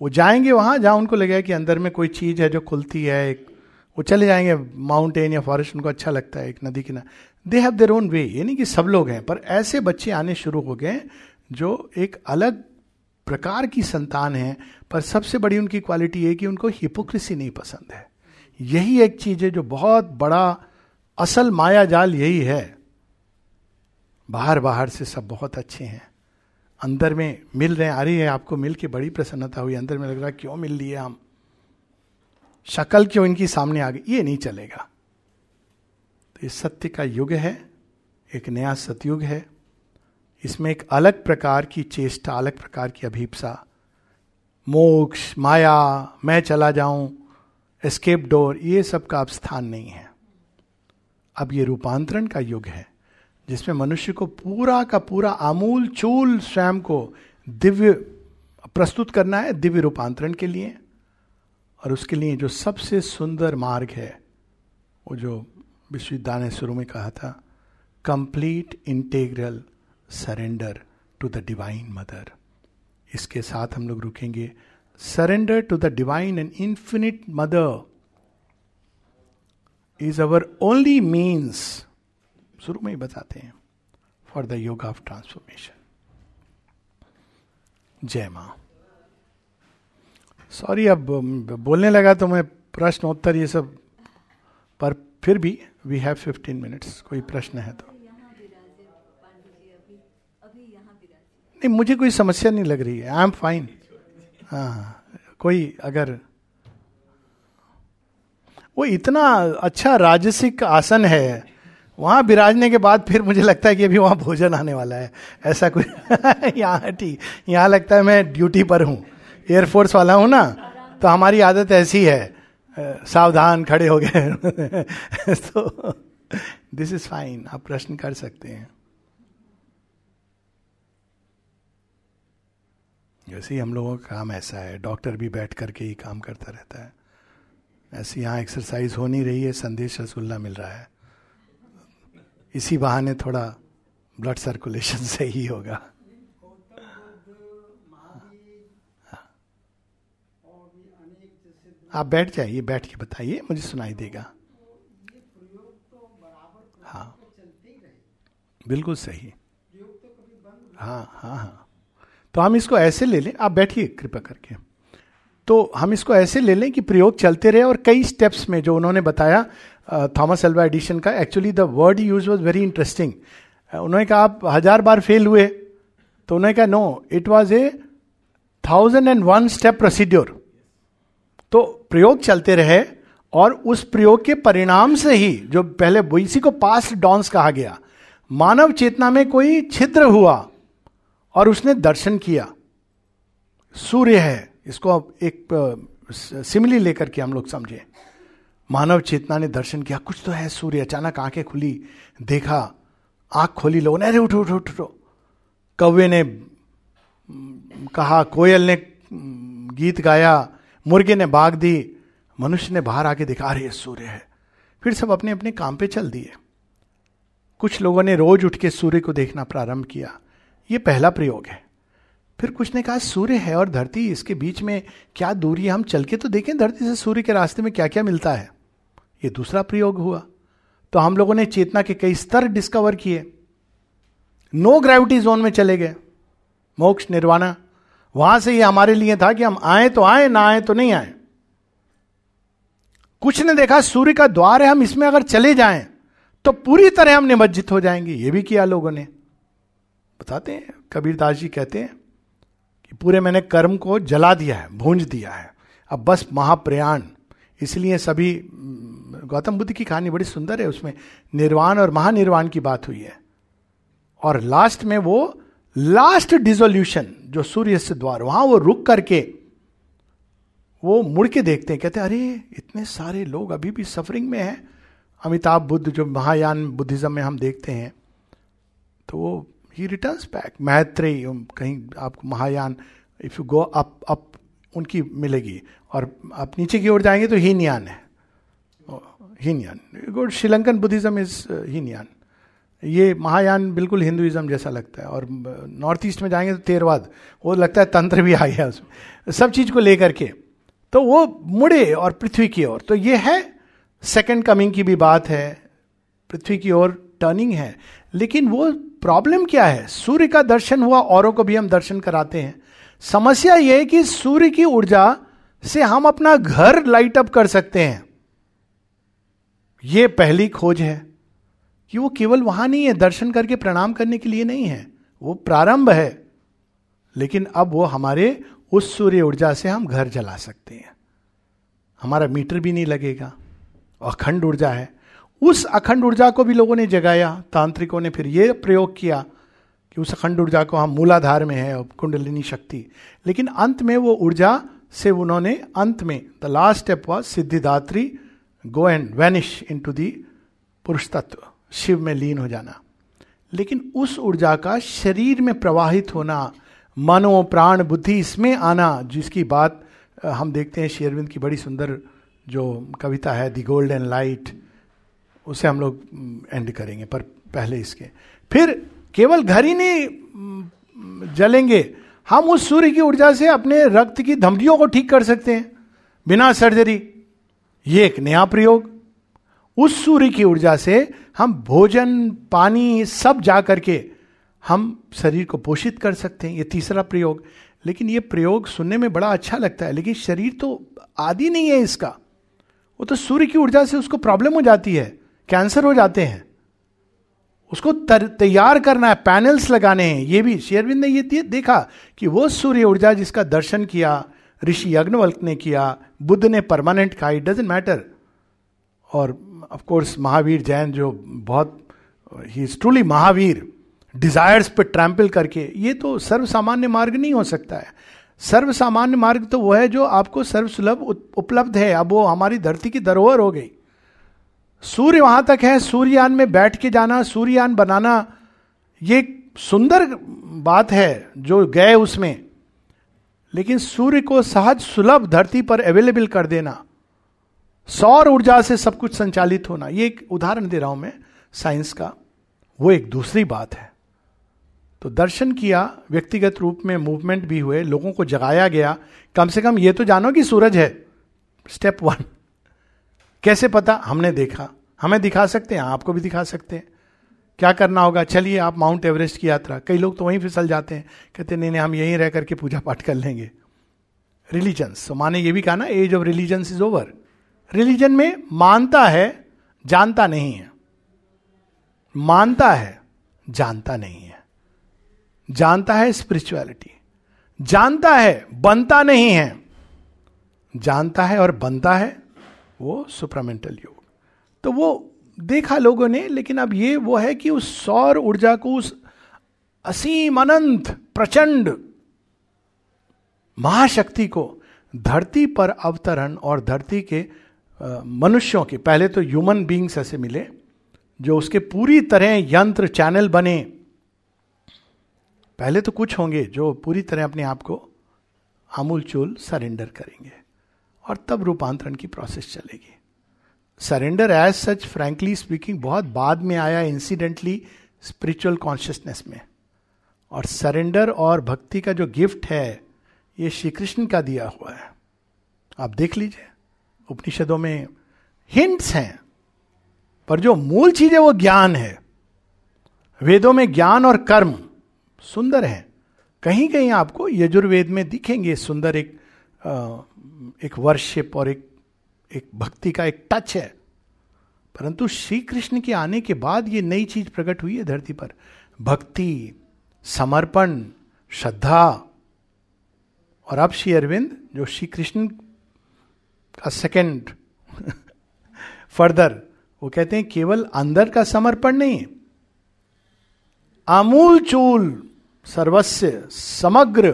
वो जाएँगे वहाँ, जहाँ उनको लगेगा कि अंदर में कोई चीज़ है जो खुलती है, एक वो चले जाएँगे माउंटेन या फॉरेस्ट उनको अच्छा लगता है एक नदी किनारे they have their own way यानी कि सब लोग हैं, पर ऐसे बच्चे आने शुरू हो गए जो एक अलग प्रकार की संतान है, पर सबसे बड़ी उनकी क्वालिटी है कि उनको हिपोक्रेसी नहीं पसंद है। यही एक चीज़ है जो बहुत बड़ा असल माया जाल यही है। बाहर बाहर से सब बहुत अच्छे हैं। अंदर में मिल रहे हैं अरे है, आपको मिल के बड़ी प्रसन्नता हुई, अंदर में लग रहा क्यों मिल लिए हम? शक्ल क्यों इनकी सामने आ गई? ये नहीं चलेगा। तो ये सत्य का युग है, एक नया सतयुग है। इसमें एक अलग प्रकार की चेष्टा, अलग प्रकार की अभीपसा। मोक्ष, माया, मैं चला जाऊँ एस्केप डोर ये सब का अब स्थान नहीं है। अब ये रूपांतरण का युग है, जिसमें मनुष्य को पूरा का पूरा आमूल चूल स्वयं को दिव्य प्रस्तुत करना है, दिव्य रूपांतरण के लिए। और उसके लिए जो सबसे सुंदर मार्ग है, वो जो विश्वविद्यालय ने शुरू में कहा था complete integral surrender to the divine mother इसके साथ हम लोग रुकेंगे। Surrender to the divine and infinite mother is our only means शुरू में ही बताते हैं for the yoga of transformation जय माँ। सॉरी, अब बोलने लगा तो मैं प्रश्न, उत्तर ये सब, पर फिर भी वी हैव फिफ्टीन मिनट्स कोई प्रश्न है तो। नहीं, मुझे कोई समस्या नहीं लग रही है आई एम फाइन हाँ कोई अगर, वो इतना अच्छा राजसिक आसन है, वहाँ विराजने के बाद फिर मुझे लगता है कि अभी वहाँ भोजन आने वाला है, ऐसा कोई, <laughs> यहाँ, ठीक, यहाँ लगता है मैं ड्यूटी पर हूँ। एयरफोर्स वाला हूँ ना तो हमारी आदत ऐसी है। सावधान खड़े हो गए। <laughs> तो दिस इज़ फाइन आप प्रश्न कर सकते हैं। जैसे ही हम लोगों का काम ऐसा है, डॉक्टर भी बैठ करके ही काम करता रहता है। ऐसे यहाँ एक्सरसाइज हो नहीं रही है, संदेश रसगुल्ला मिल रहा है। इसी बहाने थोड़ा ब्लड सर्कुलेशन <laughs> सही होगा। आप बैठ जाइए, बैठ के बताइए, मुझे सुनाई देगा। हाँ। बिल्कुल सही। हाँ हाँ हाँ। तो हम इसको ऐसे ले लें, आप बैठिए कृपा करके। तो हम इसको ऐसे ले लें कि प्रयोग चलते रहे और कई स्टेप्स में जो उन्होंने बताया थॉमस एल्वा एडिशन का actually the word use was very interesting उन्होंने कहा, आप हज़ार बार फेल हुए। तो उन्होंने कहा no it was a thousand and one step procedure तो प्रयोग चलते रहे और उस प्रयोग के परिणाम से ही, जो पहले इसी को पास्ट डॉन्स कहा गया, मानव चेतना में कोई छिद्र हुआ और उसने दर्शन किया। सूर्य है, इसको एक सिमिली लेकर के हम लोग समझे। मानव चेतना ने दर्शन किया, कुछ तो है सूर्य, अचानक आँखें खुली, देखा, आँख खोली लोगों ने, अरे, उठो उठो उठो। कौवे ने कहा, कोयल ने गीत गाया मुर्गे ने बाग दी, मनुष्य ने बाहर आके देखा, अरे सूर्य है। फिर सब अपने अपने काम पे चल दिए। कुछ लोगों ने रोज उठ के सूर्य को देखना प्रारंभ किया। ये पहला प्रयोग है। फिर कुछ ने कहा, सूर्य है और धरती, इसके बीच में क्या दूरी है? हम चल के तो देखें, धरती से सूर्य के रास्ते में क्या क्या मिलता है। ये दूसरा प्रयोग हुआ। तो हम लोगों ने चेतना के कई स्तर डिस्कवर किए। नो ग्रेविटी जोन में चले गए। मोक्ष, निर्वाणा वहाँ से ये हमारे लिए था कि हम आए तो आए, ना आए तो नहीं आए। कुछ ने देखा, सूर्य का द्वार है, हम इसमें अगर चले जाएँ तो पूरी तरह हम निमज्जित हो जाएँगे। ये भी किया लोगों ने। बताते हैं कबीरदास जी कहते हैं कि पूरे मैंने कर्म को जला दिया है, भूंज दिया है। अब बस महाप्रयाण। इसलिए सभी, गौतम बुद्ध की कहानी बड़ी सुंदर है, उसमें निर्वाण और महानिर्वाण की बात हुई है। और लास्ट में वो लास्ट डिजोल्यूशन जो सूर्य से द्वार, वहाँ वो रुक करके, वो मुड़ के देखते हैं, कहते हैं, अरे, इतने सारे लोग अभी भी सफरिंग में हैं। अमिताभ बुद्ध, जो महायान बुद्धिज्म में हम देखते हैं तो वो ही रिटर्न्स बैक मैत्रेय कहीं आपको Mahayana if you go up up उनकी मिलेगी, और आप नीचे की ओर जाएँगे तो हीनयान है। Hinayana good Sri Lankan Buddhism is Hinayana. ये महायान बिल्कुल हिंदुइज्म जैसा लगता है। और नॉर्थ ईस्ट में जाएँगे तो तेरवाद, वो लगता है तंत्र भी आ गया उसमें। सब चीज़ को लेकर के। तो वो मुड़े और पृथ्वी की ओर। तो ये है सेकंड कमिंग की भी बात है, पृथ्वी की ओर टर्निंग है। लेकिन वो प्रॉब्लम क्या है? सूर्य का दर्शन हुआ, औरों को भी हम दर्शन कराते हैं। समस्या यह है कि सूर्य की ऊर्जा से हम अपना घर लाइट अप कर सकते हैं। यह पहली खोज है। कि वो केवल वहाँ नहीं है, दर्शन करके प्रणाम करने के लिए नहीं है। वो प्रारंभ है। लेकिन अब वो हमारे उस सूर्य ऊर्जा से हम घर जला सकते हैं। हमारा मीटर भी नहीं लगेगा। अखंड ऊर्जा है। उस अखंड ऊर्जा को भी लोगों ने जगाया, तांत्रिकों ने फिर ये प्रयोग किया कि उस अखंड ऊर्जा को हम मूलाधार में है कुंडलिनी शक्ति। लेकिन अंत में वो ऊर्जा से उन्होंने अंत में the last step was Siddhidatri go and vanish into the पुरुष तत्व शिव में लीन हो जाना। लेकिन उस ऊर्जा का शरीर में प्रवाहित होना मनो प्राण, बुद्धि, इसमें आना, जिसकी बात हम देखते हैं शेरविंद की बड़ी सुंदर जो कविता है, दी गोल्ड गोल्डन लाइट उसे हम लोग एंड करेंगे, पर पहले इसके। फिर केवल घर ही नहीं जलेंगे। हम उस सूर्य की ऊर्जा से अपने रक्त की धमनियों को ठीक कर सकते हैं, बिना सर्जरी। ये एक नया प्रयोग। उस सूर्य की ऊर्जा से हम भोजन, पानी, सब जा करके हम शरीर को पोषित कर सकते हैं। ये तीसरा प्रयोग। लेकिन ये प्रयोग सुनने में बड़ा अच्छा लगता है, लेकिन शरीर तो आदि नहीं है इसका। वो तो सूर्य की ऊर्जा से उसको प्रॉब्लम हो जाती है, कैंसर हो जाते हैं। उसको तैयार करना है, पैनल्स लगाने हैं। ये भी शेयरविंद ने ये देखा कि वो सूर्य ऊर्जा जिसका दर्शन किया, ऋषि यज्ञवल्क ने किया, बुद्ध ने परमानेंट इट डजेंट मैटर और ऑफ़ कोर्स महावीर जैन जो बहुत ही इज़ ट्रूली महावीर डिजायर्स पे ट्रैम्पल करके, ये तो सर्व सामान्य मार्ग नहीं हो सकता है। सर्व सामान्य मार्ग तो वो है जो आपको सर्वसुलभ उपलब्ध है। अब वो हमारी धरती की धरोहर हो गई। सूर्य वहाँ तक है सूर्ययान में बैठ के जाना सूर्ययान बनाना, ये सुंदर बात है जो गए उसमें। लेकिन सूर्य को सहज सुलभ धरती पर अवेलेबल कर देना सौर ऊर्जा से सब कुछ संचालित होना, ये एक उदाहरण दे रहा हूँ मैं, साइंस का, वो एक दूसरी बात है। तो दर्शन किया, व्यक्तिगत रूप में मूवमेंट भी हुए, लोगों को जगाया गया। कम से कम ये तो जानो कि सूरज है। स्टेप वन कैसे पता? हमने देखा। हमें दिखा सकते हैं, आपको भी दिखा सकते हैं। क्या करना होगा? चलिए आप माउंट एवरेस्ट की यात्रा। कई लोग तो वहीं फिसल जाते हैं, कहते नहीं नहीं, हम यहीं रह करके पूजा पाठ कर लेंगे। रिलीजन्स तो माने ये भी कहा ना age of religions is over religion में मानता है, जानता नहीं है। मानता है, जानता नहीं है। जानता है स्पिरिचुअलिटी जानता है, बनता नहीं है। जानता है और बनता है, वो सुपरामेंटल योग। तो वो देखा लोगों ने, लेकिन अब ये वो है कि उस सौर ऊर्जा को उस असीम अनंत, प्रचंड महाशक्ति को धरती पर अवतरण और धरती के मनुष्यों के, पहले तो ह्यूमन बींग्स ऐसे मिले, जो उसके पूरी तरह यंत्र चैनल बने। पहले तो कुछ होंगे जो पूरी तरह अपने आप को आमूल चूल सरेंडर करेंगे, और तब रूपांतरण की प्रोसेस चलेगी। Surrender as such frankly speaking बहुत बाद में आया इंसिडेंटली स्पिरिचुअल कॉन्शियसनेस में। और सरेंडर और भक्ति का जो गिफ्ट है, ये श्री कृष्ण का दिया हुआ है। आप देख लीजिए। उपनिषदों में हिंट्स हैं पर जो मूल चीज़ है वो ज्ञान है। वेदों में ज्ञान और कर्म सुंदर है। कहीं कहीं आपको यजुर्वेद में दिखेंगे सुंदर एक आ, एक वर्शिप और एक एक भक्ति का एक टच है। परंतु श्री कृष्ण के आने के बाद ये नई चीज़ प्रकट हुई है धरती पर। भक्ति समर्पण श्रद्धा। और अब श्री अरविंद जो श्री कृष्ण का सेकेंड फर्दर वो कहते हैं, केवल अंदर का समर्पण नहीं आमूल चूल सर्वस्व समग्र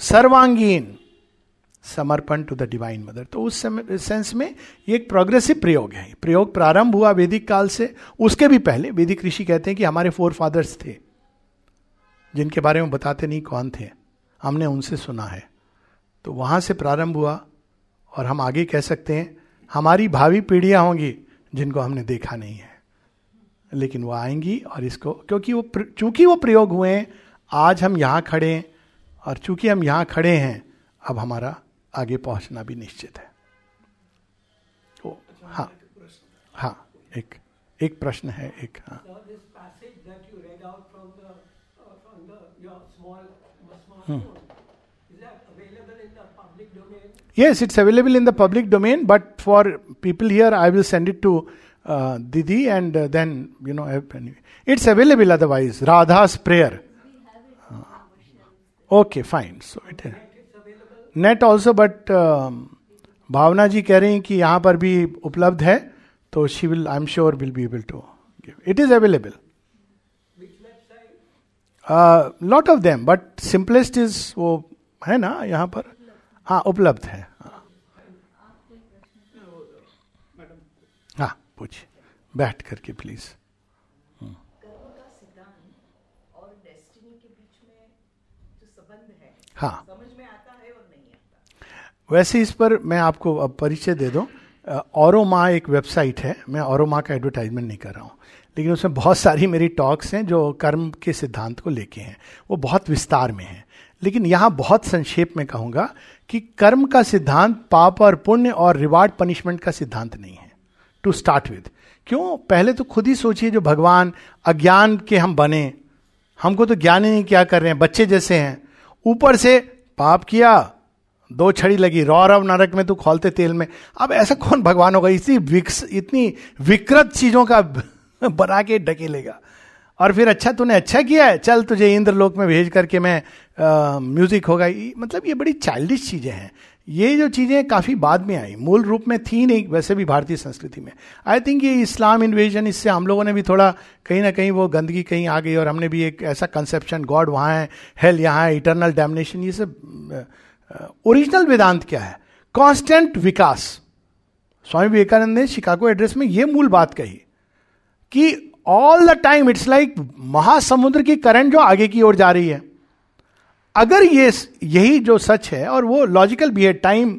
सर्वांगीण समर्पण टू द डिवाइन मदर तो उस सेंस में ये एक प्रोग्रेसिव प्रयोग है। प्रयोग प्रारंभ हुआ वैदिक काल से, उसके भी पहले वैदिक ऋषि कहते हैं कि हमारे फोर फादर्स थे, जिनके बारे में बताते नहीं कौन थे। हमने उनसे सुना है। तो वहाँ से प्रारंभ हुआ। और हम आगे कह सकते हैं हमारी भावी पीढ़ियाँ होंगी जिनको हमने देखा नहीं है। लेकिन वो आएँगी और इसको क्योंकि वो चूँकि वो प्रयोग हुए हैं आज हम यहाँ खड़े हैं और चूँकि हम यहाँ खड़े हैं अब हमारा आगे पहुँचना भी निश्चित है। तो हाँ हाँ एक एक प्रश्न है एक हाँ। Yes, it's available in the public domain, but for people here, I will send it to uh, Didi and uh, then, you know, it's available otherwise. Radha's prayer. Okay fine so it है net also but Bhavna ji कह रही हैं कि यहां पर भी उपलब्ध है तो she will I am sure will be able to give it is available lot of them but simplest is वो है ना यहां पर हाँ उपलब्ध है। हाँ पूछिए। बैठ करके प्लीज़ हाँ। वैसे इस पर मैं आपको अब परिचय दे दूँ। और माँ एक वेबसाइट है। मैं और माँ का एडवर्टाइजमेंट नहीं कर रहा हूँ। लेकिन उसमें बहुत सारी मेरी टॉक्स हैं जो कर्म के सिद्धांत को लेके हैं। वो बहुत विस्तार में हैं। लेकिन यहाँ बहुत संक्षेप में कहूँगा कि कर्म का सिद्धांत, पाप और पुण्य और रिवार्ड पनिशमेंट का सिद्धांत नहीं है टू स्टार्ट विद क्यों? पहले तो खुद ही सोचिए जो भगवान अज्ञान के हम बने, हमको तो ज्ञान ही नहीं क्या कर रहे हैं, बच्चे जैसे हैं। ऊपर से, पाप किया, दो छड़ी लगी रौरव नरक में तू खोलते तेल में। अब ऐसा कौन भगवान होगा? इतनी विक्स, इतनी विकृत चीज़ों का <laughs> बना के ढकेलेगा। और फिर अच्छा तूने अच्छा किया है, चल तुझे इंद्र लोक में भेज करके मैं म्यूज़िक होगा मतलब ये बड़ी चाइल्डिश चीज़ें हैं। ये जो चीज़ें काफ़ी बाद में आई, मूल रूप में थी नहीं, वैसे भी भारतीय संस्कृति में। आई थिंक ये इस्लाम इन्वेजन इससे हम लोगों ने भी थोड़ा, कहीं ना कहीं वो गंदगी कहीं आ गई और हमने भी एक ऐसा कंसेप्शन गॉड वहाँ है हेल यहाँ है इटरनल डैमिनेशन ये सब ओरिजिनल वेदांत क्या है? कॉन्स्टेंट विकास। स्वामी विवेकानंद ने शिकागो एड्रेस में यह मूल बात कही कि all the time it's like महासमुद्र की करंट जो आगे की ओर जा रही है। अगर ये यही जो सच है और वो लॉजिकल भी है टाइम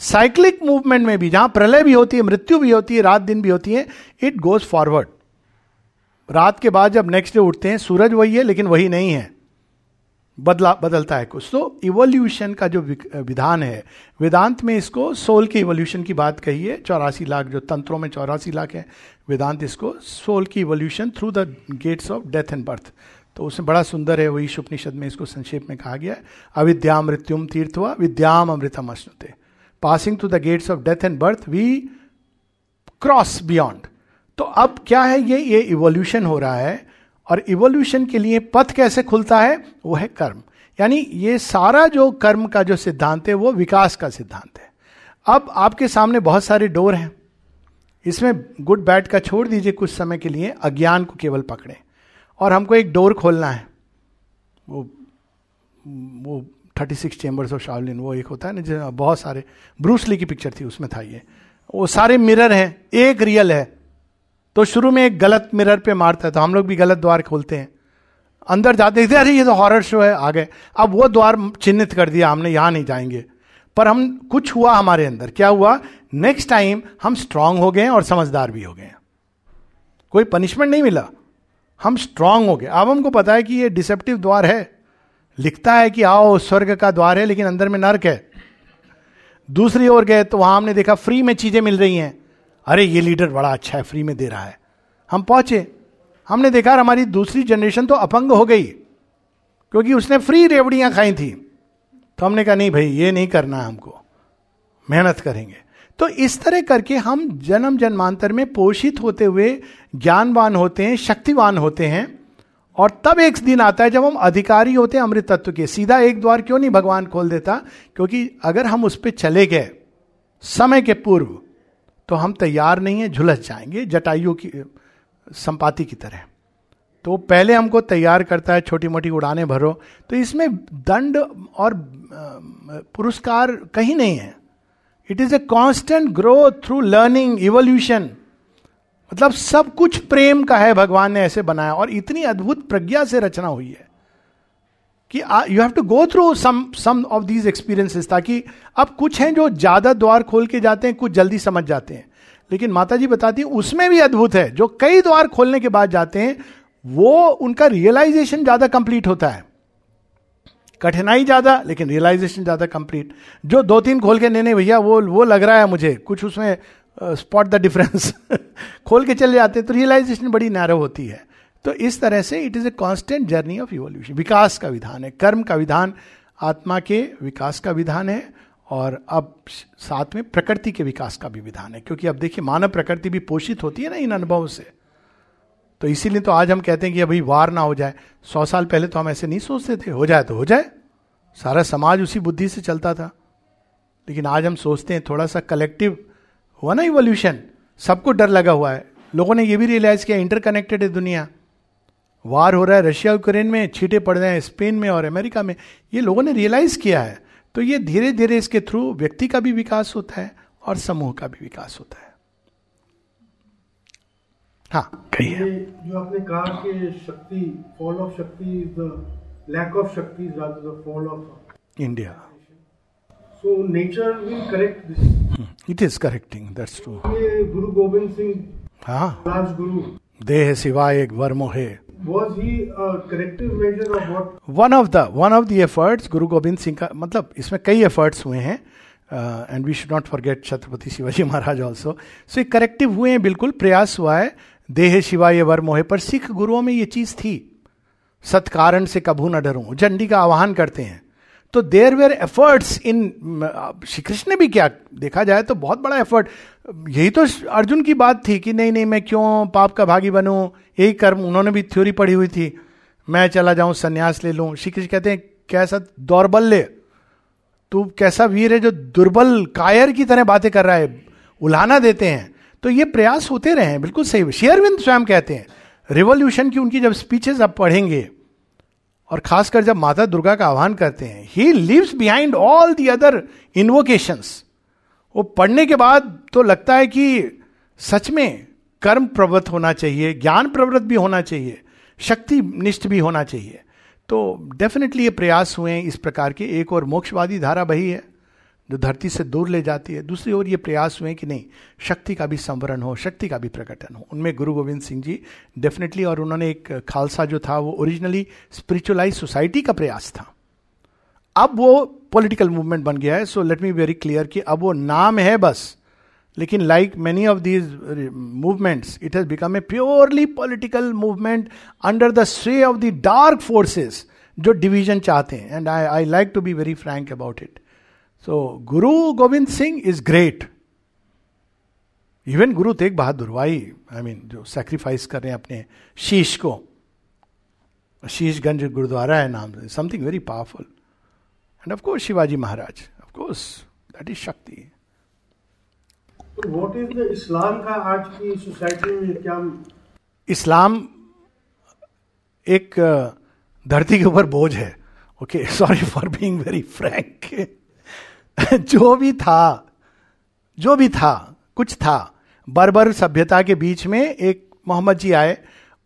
साइक्लिक मूवमेंट में भी, जहाँ प्रलय भी होती है, मृत्यु भी होती है, रात दिन भी होती है इट गोज फॉरवर्ड रात के बाद जब नेक्स्ट डे उठते हैं, सूरज वही है, लेकिन वही नहीं है। बदला, बदलता है कुछ। तो इवोल्यूशन का जो विधान है, वेदांत में इसको सोल के इवोल्यूशन की बात कही है, चौरासी लाख जो तंत्रों में चौरासी लाख है वेदांत इसको सोल की evolution through the gates of death and birth तो उसमें बड़ा सुंदर है, वही उपनिषद में इसको संक्षेप में कहा गया है। अविद्या मृत्युम तीर्थवा, विद्याम अमृतम अश्नुते। Passing through the gates of death and birth we cross beyond तो अब क्या है ये? ये इवोल्यूशन हो रहा है, और इवोल्यूशन के लिए पथ कैसे खुलता है? वो है कर्म। यानी ये सारा जो कर्म का जो सिद्धांत है, वो विकास का सिद्धांत है। अब आपके सामने बहुत सारे डोर हैं। इसमें गुड बैड का छोड़ दीजिए कुछ समय के लिए, अज्ञान को केवल पकड़े। और हमको एक डोर खोलना है। वो वो thirty six chambers of Shaolin वो एक होता है ना जो बहुत सारे ब्रूसली की पिक्चर थी, उसमें था ये। वो सारे मिरर हैं, एक रियल है। तो शुरू में एक गलत मिरर पे मारता है तो हम लोग भी गलत द्वार खोलते हैं। अंदर जाते थे अरे, ये तो हॉरर शो है आ गए अब वो द्वार चिन्हित कर दिया, हमने यहाँ नहीं जाएँगे। पर हम, कुछ हुआ हमारे अंदर। क्या हुआ? नेक्स्ट टाइम हम स्ट्रांग हो गए और समझदार भी हो गए। कोई पनिशमेंट नहीं मिला। हम स्ट्रांग हो गए। अब हमको पता है कि ये डिसेप्टिव द्वार है। लिखता है कि आओ, स्वर्ग का द्वार है, लेकिन अंदर में नर्क है। दूसरी ओर गए तो वहाँ हमने देखा फ्री में चीज़ें मिल रही हैं। अरे, ये लीडर बड़ा अच्छा है फ्री में दे रहा है। हम पहुँचे। हमने देखा हमारी दूसरी जनरेशन तो अपंग हो गई, क्योंकि उसने फ्री रेवड़ियाँ खाई थी। तो हमने कहा, नहीं भाई, ये नहीं करना हमको। मेहनत करेंगे। तो इस तरह करके हम जन्म जन्मांतर में पोषित होते हुए ज्ञानवान होते हैं, शक्तिवान होते हैं। और तब एक दिन आता है जब हम अधिकारी होते हैं अमृत तत्व के। सीधा एक द्वार क्यों नहीं भगवान खोल देता? क्योंकि अगर हम उस पर चले गए समय के पूर्व तो हम तैयार नहीं है, झुलस जाएँगे जटाइयों की, संपाति की तरह। तो पहले हमको तैयार करता है छोटी मोटी उड़ाने भरो। तो इसमें दंड और पुरस्कार कहीं नहीं है। It is a constant growth through learning evolution मतलब सब कुछ प्रेम का है, भगवान ने ऐसे बनाया और इतनी अद्भुत प्रज्ञा से रचना हुई है कि you have to go through some some of these experiences ताकि अब कुछ हैं जो ज़्यादा द्वार खोल के जाते हैं, कुछ जल्दी समझ जाते हैं। लेकिन माता जी बताती हैं, उसमें भी अद्भुत है। जो कई द्वार खोलने के बाद जाते हैं, वो उनका रियलाइजेशन ज़्यादा कंप्लीट होता है। कठिनाई ज़्यादा, लेकिन रियलाइजेशन ज़्यादा कंप्लीट जो दो तीन खोल के, नहीं भैया, वो वो लग रहा है मुझे। कुछ उसमें स्पॉट द डिफरेंस खोल के चले जाते हैं तो रियलाइजेशन बड़ी नैरो होती है। तो इस तरह से it is a constant journey of evolution विकास का विधान है, कर्म का विधान, आत्मा के विकास का विधान है, और अब साथ में प्रकृति के विकास का भी विधान है। क्योंकि अब देखिए, मानव प्रकृति भी पोषित होती है ना इन अनुभवों से। तो इसीलिए तो आज हम कहते हैं कि अभी वार ना हो जाए। सौ साल पहले तो हम ऐसे नहीं सोचते थे। हो जाए तो हो जाए। सारा समाज उसी बुद्धि से चलता था। लेकिन आज हम सोचते हैं, थोड़ा सा कलेक्टिव हुआ ना इवोल्यूशन सबको डर लगा हुआ है। लोगों ने ये भी रियलाइज़ किया इंटरकनेक्टेड है दुनिया। वार हो रहा है रशिया यूक्रेन में, छीटे पड़ रहे हैं स्पेन में और अमेरिका में। ये लोगों ने रियलाइज़ किया है। तो ये धीरे धीरे इसके थ्रू व्यक्ति का भी विकास होता है और समूह का भी विकास होता है। हाँ। कहिए जो आपने कहा कि shakti fall of shakti is the lack of shakti is the fall of India so nature will correct this it is correcting that's true ये गुरु गोविंद सिंह हाँ। राज गुरु देह सिवाय एक वर्म है। Was he a corrective measure of what? One of the one of the efforts Guru Govind Singh का मतलब इसमें कई एफर्ट्स हुए हैं। And we should not forget Chhatrapati Shivaji Maharaj also so एक करेक्टिव हुए हैं बिल्कुल प्रयास हुआ है। देह शिवाय वर मोहे, पर सिख गुरुओं में ये चीज़ थी। सत्कारण से कभू न डरूं झंडी का आह्वान करते हैं। तो there were efforts in Shri Krishna ने भी क्या देखा जाए तो बहुत बड़ा एफर्ट यही तो अर्जुन की बात थी कि नहीं नहीं, मैं क्यों पाप का भागी बनूं? यही कर्म, उन्होंने भी थ्योरी पढ़ी हुई थी। मैं चला जाऊँ, संन्यास ले लूँ। श्री कृष्ण कहते हैं, कैसा दौर्बल्य? तू कैसा वीर है जो दुर्बल, कायर की तरह बातें कर रहा है? उलाना देते हैं। तो ये प्रयास होते रहे हैं, बिल्कुल सही। शेयरविंद स्वयं कहते हैं, रिवोल्यूशन की उनकी जब स्पीचेस आप पढ़ेंगे, और खासकर जब माता दुर्गा का आह्वान करते हैं he lives behind all the other invocations वो पढ़ने के बाद तो लगता है कि सच में कर्म प्रवृत्त होना चाहिए, ज्ञान प्रवृत्त भी होना चाहिए, शक्ति निष्ठ भी होना चाहिए। तो डेफिनेटली ये प्रयास हुए इस प्रकार के। एक और मोक्षवादी धारा बही है। जो धरती से दूर ले जाती है, दूसरी ओर ये प्रयास हुए कि नहीं, शक्ति का भी संवरण हो, शक्ति का भी प्रकटन हो। उनमें गुरु गोविंद सिंह जी डेफिनेटली और उन्होंने एक खालसा जो था, वो ओरिजिनली स्पिरिचुअलाइज सोसाइटी का प्रयास था। अब वो पॉलिटिकल मूवमेंट बन गया है so let me very clear कि अब वो नाम है बस, लेकिन like many of these movements it has become a purely political movement under the sway of the dark forces जो डिवीज़न चाहते हैं। And I I like to be very frank about it so Guru Govind Singh is great even Guru Tegh Bahadur why I mean जो sacrifice कर रहे हैं अपने शीश को। शीशगंज गुरुद्वारा है नाम से। Something very powerful and of course Shivaji Maharaj of course that is shakti what is the Islam का आज की सोसाइटी में क्या इस्लाम एक धरती के ऊपर बोझ है। Okay sorry for being very frank <laughs> जो भी था, जो भी था, कुछ था, बर्बर सभ्यता के बीच में एक मोहम्मद जी आए।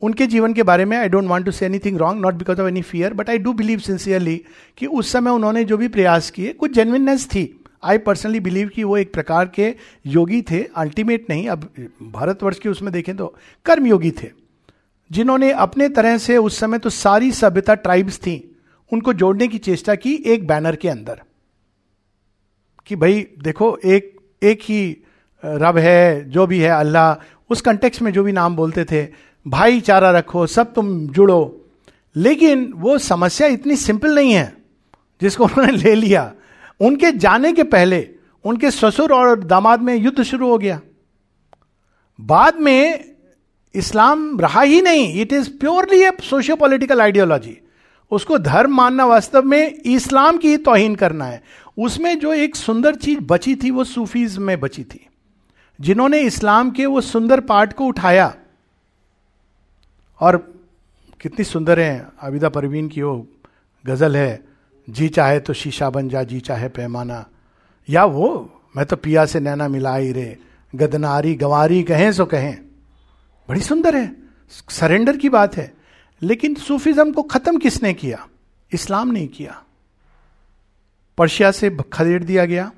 उनके जीवन के बारे में I don't want to say anything wrong not because of any fear but I do believe sincerely कि उस समय उन्होंने जो भी प्रयास किए, कुछ जेनविननेस थी। आई पर्सनली बिलीव कि वो एक प्रकार के योगी थे अल्टीमेट नहीं, अब भारतवर्ष के उसमें देखें तो कर्म योगी थे। जिन्होंने अपने तरह से उस समय तो सारी सभ्यता ट्राइब्स थी। उनको जोड़ने की चेष्टा की एक बैनर के अंदर। कि भाई देखो, एक एक ही रब है, जो भी है अल्लाह, उस कंटेक्स में जो भी नाम बोलते थे, भाईचारा रखो, सब तुम जुड़ो। लेकिन वो समस्या इतनी सिंपल नहीं है, जिसको <laughs> उन्होंने ले लिया। उनके जाने के पहले, उनके ससुर और दामाद में युद्ध शुरू हो गया। बाद में इस्लाम रहा ही नहीं। It is purely a socio political ideology उसको धर्म मानना वास्तव में इस्लाम की ही तोहिन करना है। उसमें जो एक सुंदर चीज़ बची थी वो सूफीज में बची थी। जिन्होंने इस्लाम के वो सुंदर पार्ट को उठाया। और कितनी सुंदर है, आबिदा परवीन की वो गज़ल है, जी चाहे तो शीशा बन जा, जी चाहे पैमाना। या वो, मैं तो पिया से नैना मिलाई रे, गदनारी गवारी कहें सो कहें। बड़ी सुंदर है, सरेंडर की बात है। लेकिन सूफिज्म को खत्म किसने किया? इस्लाम ने किया। पर्शिया से खदेड़ दिया गया।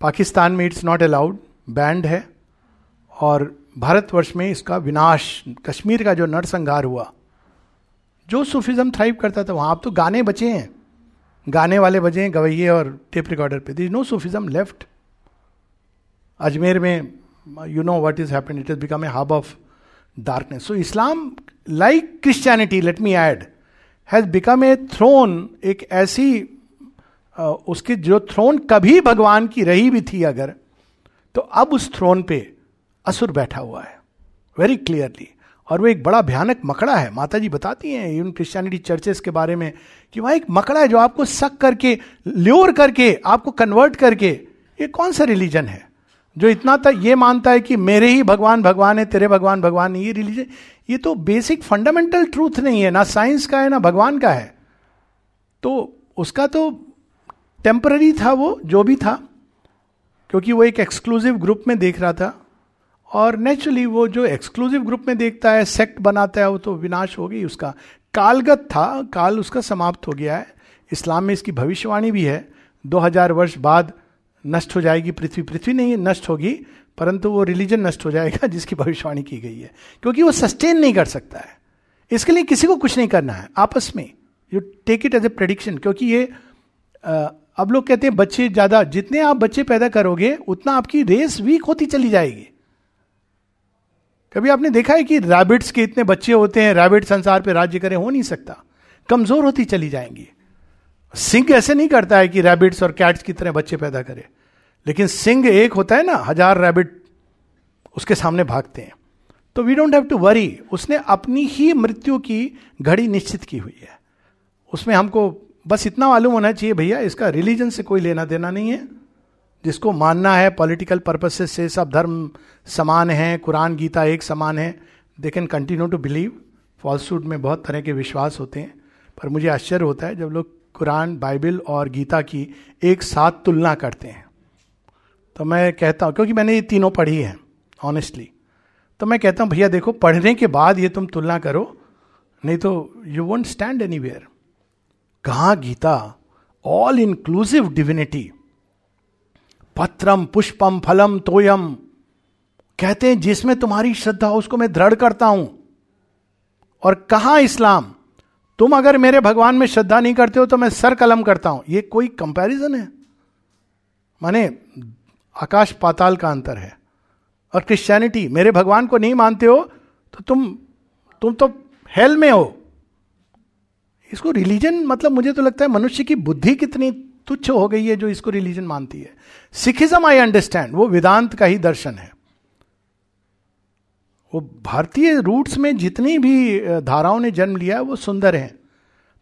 पाकिस्तान में इट्स नॉट अलाउड बैंड है। और भारतवर्ष में इसका विनाश, कश्मीर का जो नरसंहार हुआ, जो सूफिज्म थ्राइव करता था, वहाँ अब तो गाने बचे हैं। गाने वाले बजे हैं, गवैये और टेप रिकॉर्डर पे। This no Sufism left Ajmer में you know what is happen it is become a hub of darkness so Islam like Christianity let me add has become a throne एक ऐसी उसकी जो थ्रोन कभी भगवान की रही भी थी अगर तो अब उस थ्रोन पे असुर बैठा हुआ है वेरी क्लियरली और वो एक बड़ा भयानक मकड़ा है। माता जी बताती हैं इन क्रिश्चियनिटी चर्चेस के बारे में कि वहाँ एक मकड़ा है जो आपको सक करके ल्योर करके, आपको कन्वर्ट करके, ये कौन सा रिलीजन है? जो इतना तक ये मानता है कि मेरे ही भगवान भगवान है, तेरे भगवान भगवान नहीं ये रिलीजन ये तो बेसिक फंडामेंटल ट्रूथ नहीं है, ना साइंस का है, ना भगवान का है। तो उसका तो टेम्पररी था वो, जो भी था, क्योंकि वो एक एक्सक्लूसिव ग्रुप में देख रहा था। और नेचुरली वो जो एक्सक्लूसिव ग्रुप में देखता है सेक्ट बनाता है, वो तो विनाश हो गई उसका। कालगत था, काल उसका समाप्त हो गया है। इस्लाम में इसकी भविष्यवाणी भी है। 2000 वर्ष बाद नष्ट हो जाएगी पृथ्वी। पृथ्वी नहीं, नष्ट होगी, परंतु वो रिलीजन नष्ट हो जाएगा, जिसकी भविष्यवाणी की गई है। क्योंकि वो सस्टेन नहीं कर सकता है। इसके लिए किसी को कुछ नहीं करना है, आपस में। You take it as a prediction क्योंकि ये अब लोग कहते हैं, बच्चे ज़्यादा, जितने आप बच्चे पैदा करोगे, उतना आपकी रेस वीक होती चली जाएगी। कभी आपने देखा है कि रैबिट्स के इतने बच्चे होते हैं रैबिट संसार पे राज्य करें, हो नहीं सकता। कमज़ोर होती चली जाएँगी। सिंह ऐसे नहीं करता है कि रैबिट्स और कैट्स की तरह बच्चे पैदा करे। लेकिन सिंह एक होता है ना, हज़ार रैबिट उसके सामने भागते हैं। तो we don't have to worry उसने अपनी ही मृत्यु की घड़ी निश्चित की हुई है। उसमें हमको बस इतना मालूम होना चाहिए, भैया, इसका रिलीजन से कोई लेना देना नहीं है। जिसको मानना है पॉलिटिकल पर्पसेस से सब धर्म समान है, कुरान, गीता एक समान है they can continue to believe falsehood में बहुत तरह के विश्वास होते हैं। पर मुझे आश्चर्य होता है जब लोग कुरान, बाइबल और गीता की एक साथ तुलना करते हैं। तो मैं कहता हूँ, क्योंकि मैंने ये तीनों पढ़ी हैं ऑनेस्टली तो मैं कहता हूँ, भैया, देखो, पढ़ने के बाद ये तुम तुलना करो, नहीं तो you won't stand anywhere कहा, गीता ऑल इंक्लूसिव डिविनिटी पत्रम पुष्पम फलम तोयम। कहते हैं, जिसमें तुम्हारी श्रद्धा हो उसको मैं दृढ़ करता हूँ। और कहा इस्लाम? तुम अगर मेरे भगवान में श्रद्धा नहीं करते हो तो मैं सर कलम करता हूँ। ये कोई कंपैरिजन है? माने, आकाश पाताल का अंतर है। और क्रिश्चियनिटी मेरे भगवान को नहीं मानते हो तो तुम तुम तो हेल में हो। इसको रिलीजन मतलब मुझे तो लगता है मनुष्य की बुद्धि कितनी तुच्छ हो गई है जो इसको रिलीजन मानती है। सिखिज्म आई अंडरस्टैंड वो वेदांत का ही दर्शन है। वो भारतीय रूट्स में जितनी भी धाराओं ने जन्म लिया है, वो सुंदर हैं।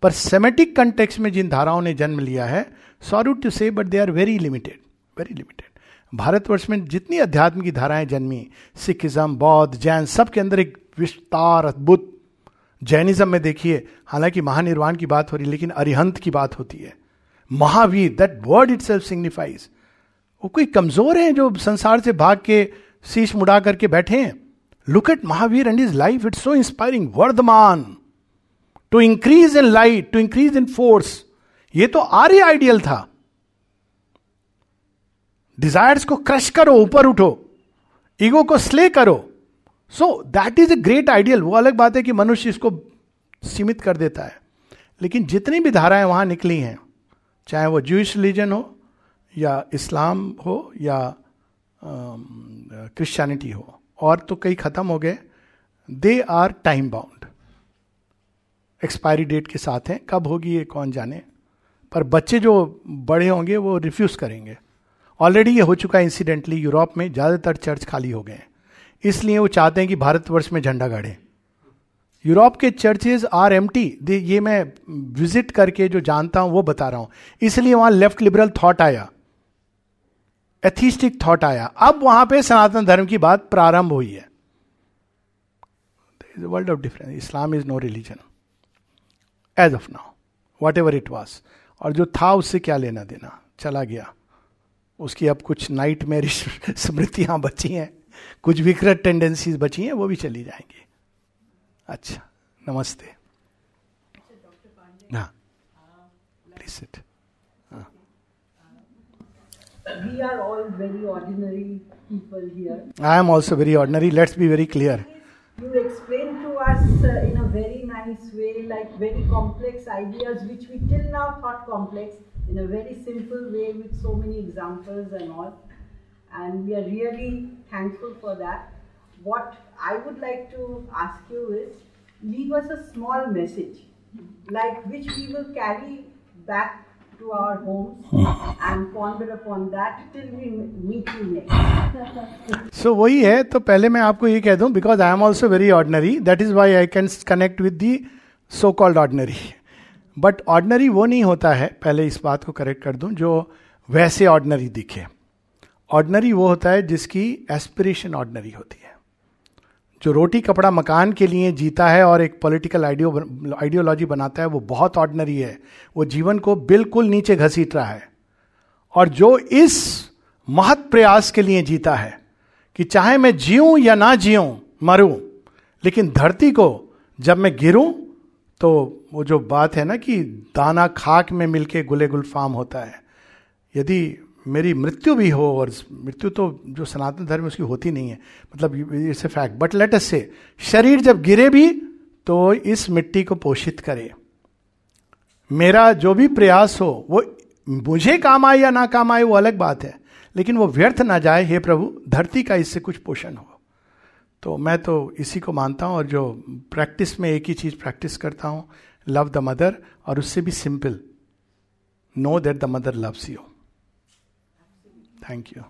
पर सेमेटिक कंटेक्स में जिन धाराओं ने जन्म लिया है sorry to say but they are very limited very limited Bharatvarsha में जितनी अध्यात्म की धाराएँ जन्मी, सिखिज्म, बौद्ध, जैन सब के अंदर एक विस्तार, अद्भुत जैनिज्म में देखिए, हालाँकि महानिर्वाण की बात हो रही, लेकिन अरिहंत की बात होती है। Mahavir that word itself signifies वो कोई कमज़ोर है जो संसार से भाग के शीश मुड़ा करके बैठे हैं? Look at Mahavir and is life it's so inspiring Vardhaman. To increase in light to increase in force ये तो आर्य आइडियल था। डिजायर्स को क्रश करो, ऊपर उठो। ईगो को स्ले करो। So that is a great ideal वो अलग बात है कि मनुष्य इसको सीमित कर देता है। लेकिन जितनी भी धाराएँ वहाँ निकली हैं, चाहे वो जूश रिलीजन हो, या इस्लाम हो, या क्रिश्चियनिटी हो, और तो कई खत्म हो गए they are time bound expiry date के साथ हैं, कब होगी ये, कौन जाने। पर बच्चे जो बड़े होंगे, वो रिफ्यूज करेंगे। ऑलरेडी ये हो चुका है इंसिडेंटली यूरोप में, ज़्यादातर चर्च खाली हो गए इसलिए वो चाहते हैं कि भारतवर्ष में झंडा गाड़े। यूरोप के चर्चेज आर एम टी ये मैं विज़िट करके जो जानता हूँ, वो बता रहा हूँ। इसलिए वहाँ लेफ़्ट लिबरल थॉट आया। एथिस्टिक थॉट आया। अब वहाँ पे सनातन धर्म की बात प्रारंभ हुई है। World of difference Islam is no religion as of now whatever it was और जो था, उससे क्या लेना देना? चला गया। उसकी अब कुछ नाइट में <laughs> स्मृतियाँ बची हैं। कुछ विकृत टेंडेंसीज बची हैं वो भी चली जाएँगी। अच्छा नमस्ते। हाँ। Please sit we are all very ordinary people here I am also very ordinary let's be very clear you explain to us in nice way like very complex ideas which we till now thought complex in a very simple way with so many examples and all And we are really thankful for that. What I would like to ask you is leave us a small message, like which we will carry back to our homes and ponder upon that till we meet you next. So so, वही है तो पहले मैं आपको ये कह दूँ because I am also very ordinary that is why I can connect with the so called ordinary but ordinary वो नहीं होता है पहले इस बात को करेक्ट कर दूँ जो वैसे ऑर्डनरी दिखे ऑर्डनरी वो होता है जिसकी एस्पिरेशन ऑर्डनरी होती है। जो रोटी कपड़ा मकान के लिए जीता है और एक पॉलिटिकल आइडियो आइडियोलॉजी बनाता है, वो बहुत ऑर्डनरी है। वो जीवन को बिल्कुल नीचे घसीट रहा है। और जो इस महत प्रयास के लिए जीता है कि चाहे मैं जीऊं या ना जीऊं, मरूं, लेकिन धरती को जब मैं गिरूं तो वो जो बात है ना कि दाना खाक में मिलके गुले गुलफाम होता है। यदि मेरी मृत्यु भी हो और मृत्यु तो जो सनातन धर्म उसकी होती नहीं है। मतलब it's a fact but let us say शरीर जब गिरे भी तो इस मिट्टी को पोषित करे। मेरा जो भी प्रयास हो, वो मुझे काम आए या ना काम आए, वो अलग बात है। लेकिन वो व्यर्थ ना जाए, हे प्रभु, धरती का इससे कुछ पोषण हो। तो मैं तो इसी को मानता हूँ और जो प्रैक्टिस में एक ही चीज़ प्रैक्टिस करता हूँ लव द मदर और उससे भी simple know that the mother loves you Thank you.